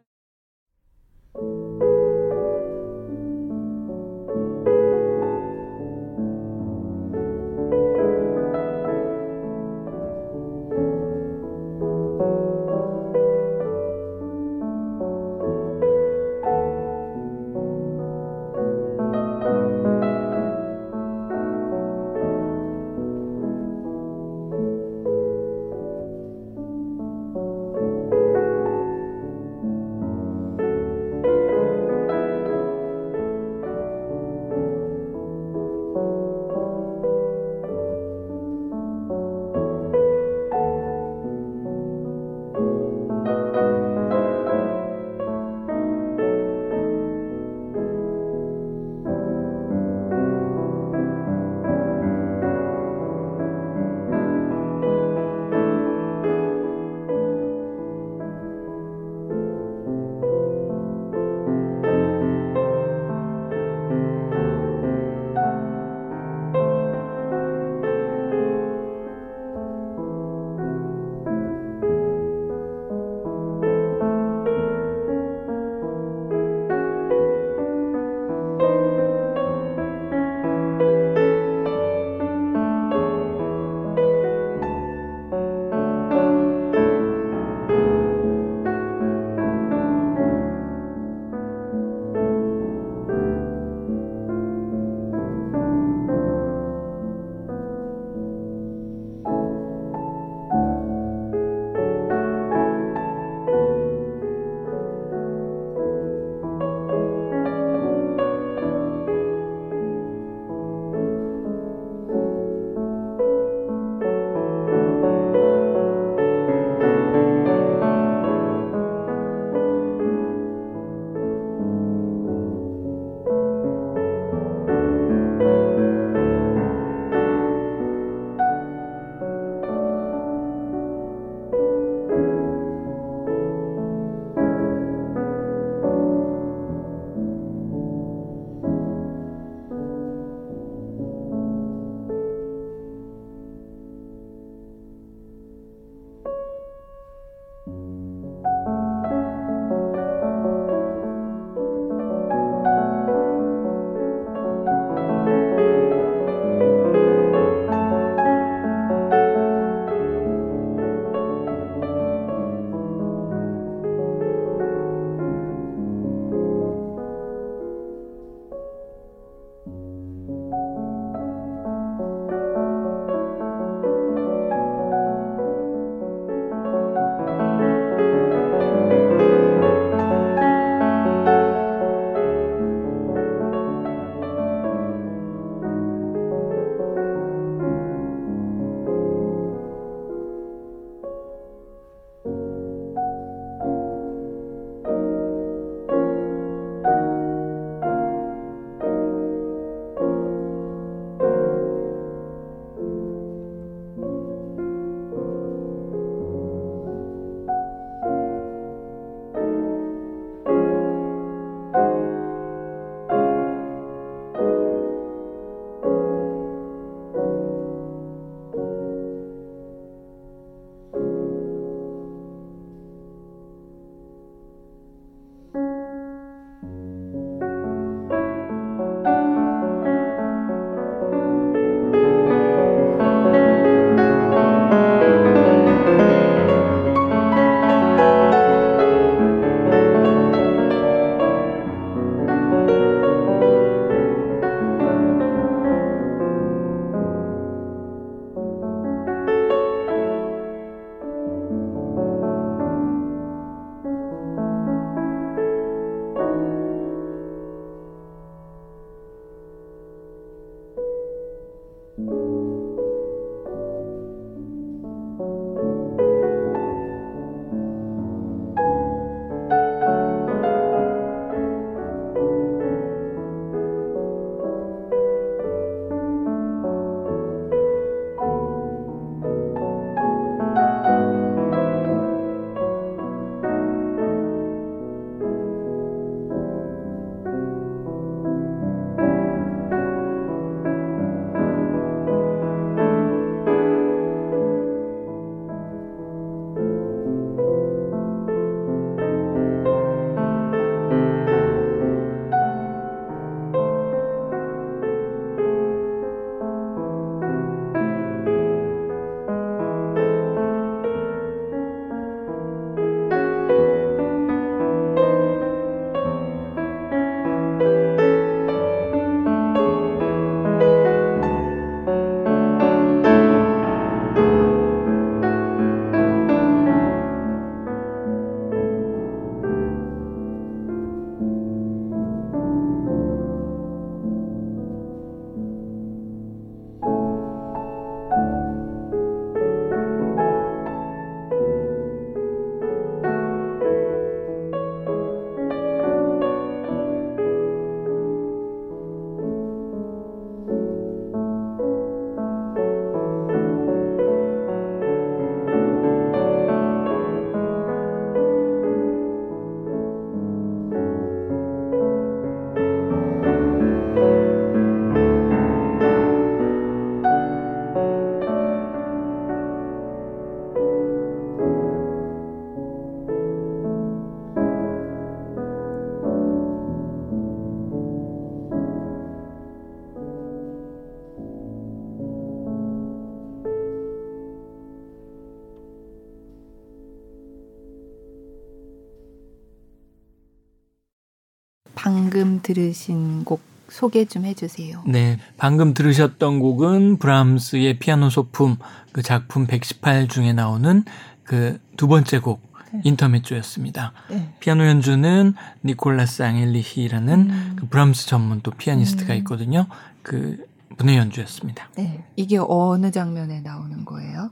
[SPEAKER 1] 들으신 곡 소개 좀 해주세요.
[SPEAKER 3] 네, 방금 들으셨던 곡은 브람스의 피아노 소품 그 작품 118 중에 나오는 그 두 번째 곡 네. 인터메조였습니다. 네. 피아노 연주는 니콜라스 앙엘리히라는 음. 그 브람스 전문 또 피아니스트가 음. 있거든요. 그 분의 연주였습니다.
[SPEAKER 1] 네. 이게 어느 장면에 나오는 거예요?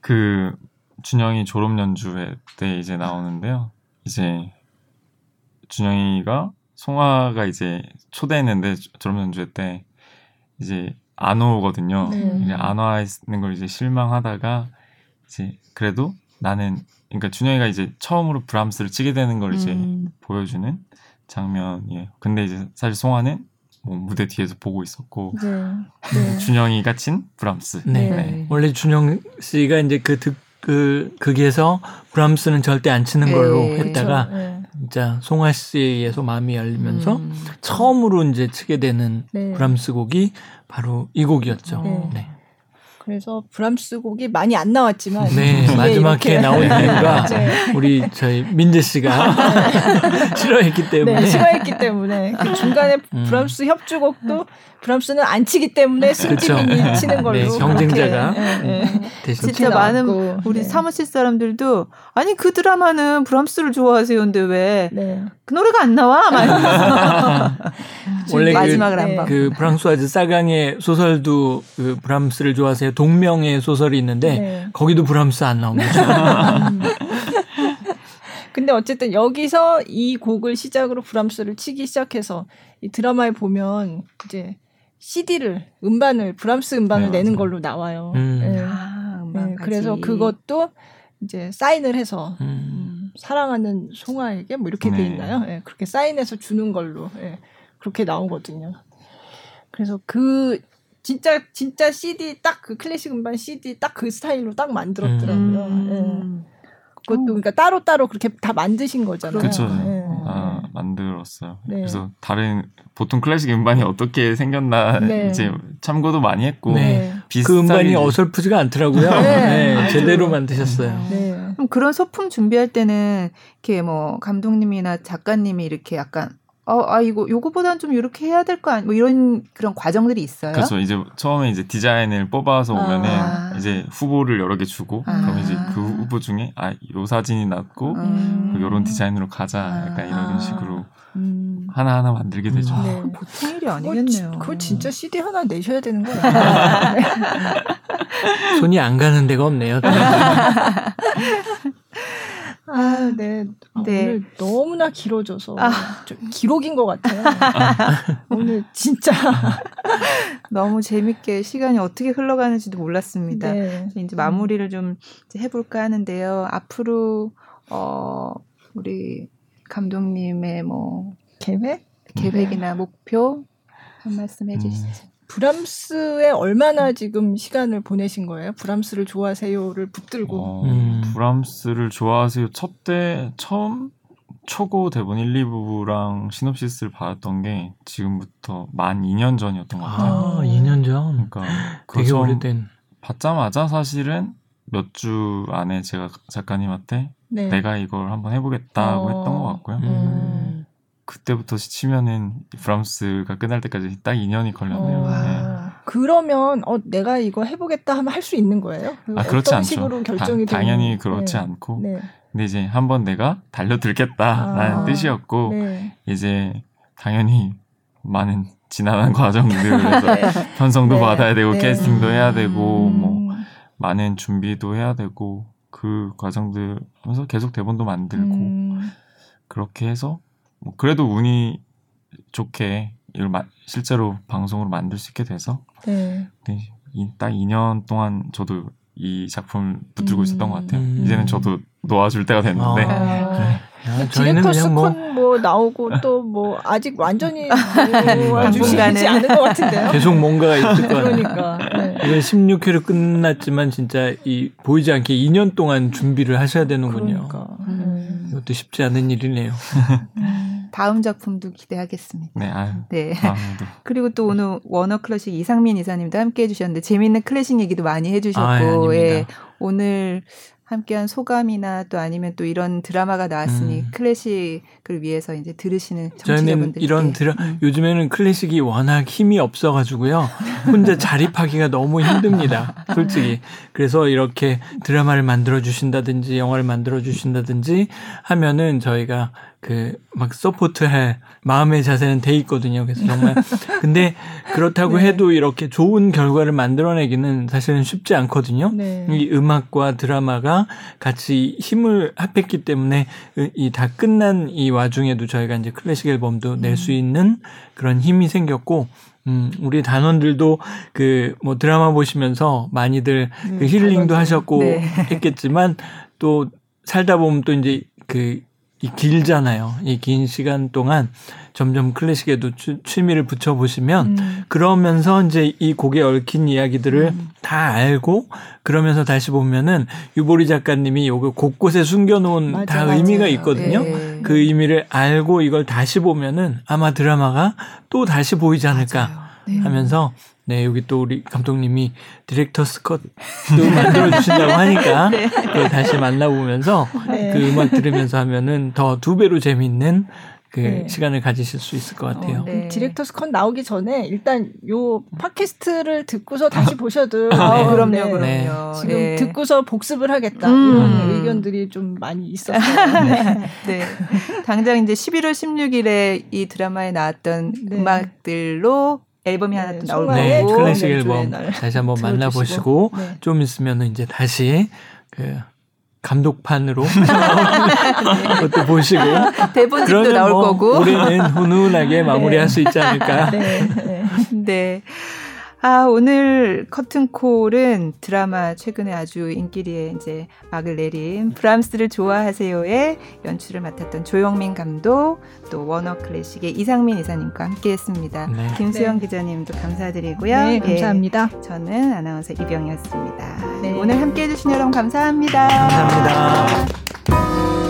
[SPEAKER 2] 그 준영이 졸업 연주 때 이제 나오는데요. 이제 준영이가 송아가 이제 초대했는데 졸업 연주 때 이제 안 오거든요. 네. 이제 안 와 있는 걸 이제 실망하다가 이제 그래도 나는 그러니까 준영이가 이제 처음으로 브람스를 치게 되는 걸 이제 음. 보여주는 장면이에요. 근데 이제 사실 송아는 뭐 무대 뒤에서 보고 있었고 네. 네. 준영이가 친 브람스.
[SPEAKER 3] 네. 네. 원래 준영 씨가 이제 그 득, 그 극에서 브람스는 절대 안 치는 걸로 네. 했다가 그렇죠. 진짜 송아 씨에 의해서 마음이 열리면서 음. 처음으로 이제 치게 되는 네. 브람스 곡이 바로 이 곡이었죠. 네.
[SPEAKER 4] 그래서 브람스 곡이 많이 안 나왔지만
[SPEAKER 3] 네 마지막에 나온 이유가 네. 우리 저희 민재 씨가 싫어했기 때문에
[SPEAKER 4] 네, 싫어했기 때문에 그 중간에 음. 브람스 협주곡도 브람스는 안 치기 때문에 그렇죠. 치는 걸로 네,
[SPEAKER 3] 경쟁자가 네, 네.
[SPEAKER 1] 대신 진짜 많은 우리 네. 사무실 사람들도 아니 그 드라마는 브람스를 좋아하세요 근데 왜그 네. 노래가 안 나와?
[SPEAKER 3] 원래 그 마지막을 그, 안그 프랑스와즈 사강의 소설도 그 브람스를 좋아하세요. 동명의 소설이 있는데 네. 거기도 브람스 안 나옵니다.
[SPEAKER 4] 근데 어쨌든 여기서 이 곡을 시작으로 브람스를 치기 시작해서 이 드라마에 보면 이제 CD를 음반을 브람스 음반을 네, 내는 걸로 나와요. 음. 네. 아, 네. 그래서 그것도 이제 사인을 해서 음. 음 사랑하는 송아에게 뭐 이렇게 돼 네. 있나요? 네, 그렇게 사인해서 주는 걸로 네, 그렇게 나오거든요. 그래서 그 진짜 진짜 CD 딱 그 클래식 음반 CD 딱 그 스타일로 딱 만들었더라고요. 음. 네. 그것도 그러니까 따로 따로 그렇게 다 만드신 거잖아요.
[SPEAKER 2] 그렇죠. 네. 아 만들었어요. 네. 그래서 다른 보통 클래식 음반이 어떻게 생겼나 네. 이제 참고도 많이 했고
[SPEAKER 3] 네. 그 음반이 어설프지가 않더라고요. 네. 네. 제대로 만드셨어요. 네.
[SPEAKER 1] 그럼 그런 소품 준비할 때는 이렇게 뭐 감독님이나 작가님이 이렇게 약간 어, 아, 이거, 요거보단 좀 이렇게 해야 될 거 아니, 뭐 이런 그런 과정들이 있어요?
[SPEAKER 2] 그렇죠. 이제 처음에 이제 디자인을 뽑아서 오면은 아. 이제 후보를 여러 개 주고, 아. 그럼 이제 그 후보 중에, 아, 요 사진이 낫고, 음. 요런 디자인으로 가자. 약간 이런 아. 식으로 음. 하나 하나 만들게 되죠.
[SPEAKER 1] 네. 보통 일이 아니겠네요.
[SPEAKER 4] 그거, 그거 진짜 CD 하나 내셔야 되는 거예요.
[SPEAKER 3] 손이 안 가는 데가 없네요.
[SPEAKER 4] 아, 네. 아, 네. 오늘 너무나 길어져서 아. 기록인 것 같아요. 오늘 진짜
[SPEAKER 1] 너무 재밌게 시간이 어떻게 흘러가는지도 몰랐습니다. 네. 이제 마무리를 좀 해볼까 하는데요. 앞으로 어 우리 감독님의 뭐
[SPEAKER 4] 계획,
[SPEAKER 1] 계획이나 네. 목표 한 말씀 해주시죠. 음.
[SPEAKER 4] 브람스에 얼마나 지금 시간을 보내신 거예요? 브람스를 좋아하세요를 붙들고. 어,
[SPEAKER 2] 음. 브람스를 좋아하세요. 첫 때 처음 초고 대본 1, 2부랑 시놉시스를 받았던 게 지금부터 만 2년 전이었던 것 같아요.
[SPEAKER 3] 아, 2년 전.
[SPEAKER 2] 그러니까 되게 오래된. 받자마자 사실은 몇 주 안에 제가 작가님한테 네. 내가 이걸 한번 해보겠다고 어. 했던 것 같고요. 음. 그때부터 치면은 브람스가 끝날 때까지 딱 2년이 걸렸네요. 어. 네.
[SPEAKER 4] 그러면 어 내가 이거 해보겠다 하면 할 수 있는 거예요?
[SPEAKER 2] 아 그렇지 않죠. 식으로 결정이 다, 당연히 그렇지 네. 않고. 네. 근데 이제 한번 내가 달려들겠다라는 아. 뜻이었고 네. 이제 당연히 많은 지난한 과정들에서 네. 편성도 네. 받아야 되고 캐스팅도 해야 되고 음. 뭐 많은 준비도 해야 되고 그 과정들 하면서 계속 대본도 만들고 음. 그렇게 해서 뭐 그래도 운이 좋게 이걸 마, 실제로 방송으로 만들 수 있게 돼서 네. 네, 이, 딱 2년 동안 저도 이 작품을 붙들고 음. 있었던 것 같아요. 음. 이제는 저도 놓아줄 때가 됐는데. 아.
[SPEAKER 4] 네. 야, 저희는 그냥 뭐, 뭐 나오고 또 뭐 아직 완전히 놓아주시지 않은 것 같은데요.
[SPEAKER 3] 계속 뭔가가 있을 거예요. 그러니까 네. 이건 16회로 끝났지만 진짜 이 보이지 않게 2년 동안 준비를 하셔야 되는군요. 그러니까. 음. 이것도 쉽지 않은 일이네요.
[SPEAKER 1] 음. 다음 작품도 기대하겠습니다.
[SPEAKER 2] 네, 아유,
[SPEAKER 1] 네. 그리고 또 오늘 워너 클래식 이상민 이사님도 함께 해주셨는데 재미있는 클래식 얘기도 많이 해주셨고, 아, 예, 오늘 함께한 소감이나 또 아니면 또 이런 드라마가 나왔으니 음. 클래식을 위해서 이제 들으시는
[SPEAKER 3] 저희는 이런 드라 음. 요즘에는 클래식이 워낙 힘이 없어가지고요 혼자 자립하기가 너무 힘듭니다 솔직히 그래서 이렇게 드라마를 만들어 주신다든지 영화를 만들어 주신다든지 하면은 저희가 그 막 서포트할 마음의 자세는 돼 있거든요. 그래서 정말 근데 그렇다고 네. 해도 이렇게 좋은 결과를 만들어내기는 사실은 쉽지 않거든요. 네. 이 음악과 드라마가 같이 힘을 합했기 때문에 이 다 끝난 이 와중에도 저희가 이제 클래식 앨범도 낼수 음. 있는 그런 힘이 생겼고 음, 우리 단원들도 그 뭐 드라마 보시면서 많이들 음, 그 힐링도 하셨고 네. 했겠지만 또 살다 보면 또 이제 그 이 길잖아요. 이 긴 시간 동안 점점 클래식에도 취 미를 붙여 보시면 음. 그러면서 이제 이 곡에 얽힌 이야기들을 음. 다 알고 그러면서 다시 보면은 류보리 작가님이 요거 곳곳에 숨겨놓은 맞아, 다 맞아. 의미가 있거든요. 네. 그 의미를 알고 이걸 다시 보면은 아마 드라마가 또 다시 보이지 않을까 네. 하면서 네, 여기 또 우리 감독님이 director's cut도 만들어 주신다고 하니까 네. 그걸 다시 만나보면서 네. 그 음악 들으면서 하면은 더 두 배로 재밌는 그 네. 시간을 가지실 수 있을 것 같아요. 어,
[SPEAKER 4] 네. director's cut 나오기 전에 일단 요 팟캐스트를 듣고서 다시 보셔도
[SPEAKER 1] 아, 네. 그럼요, 그럼요. 네.
[SPEAKER 4] 지금 네. 듣고서 복습을 하겠다 음. 이런 의견들이 좀 많이 있었어요.
[SPEAKER 1] 네. 당장 이제 11월 16일에 이 드라마에 나왔던 음악들로 앨범이 하나 또 네, 나올 거고
[SPEAKER 3] 네, 클래식 앨범 다시 한번 만나보시고 네. 좀 있으면은 이제 다시 그 감독판으로 그것도 보시고
[SPEAKER 1] 대본집도 나올 뭐 거고
[SPEAKER 3] 올해는 훈훈하게 마무리할 네. 수 있지 않을까.
[SPEAKER 1] 네. 네. 아, 오늘 커튼콜은 드라마 최근에 아주 인기리에 이제 막을 내린 브람스를 좋아하세요의 연출을 맡았던 조영민 감독, 또 워너 클래식의 이상민 이사님과 함께 했습니다. 네. 김수영 네. 기자님도 감사드리고요.
[SPEAKER 4] 네, 감사합니다.
[SPEAKER 1] 예, 저는 아나운서 이병이었습니다. 네. 오늘 함께 해주신 여러분 감사합니다.
[SPEAKER 3] 감사합니다.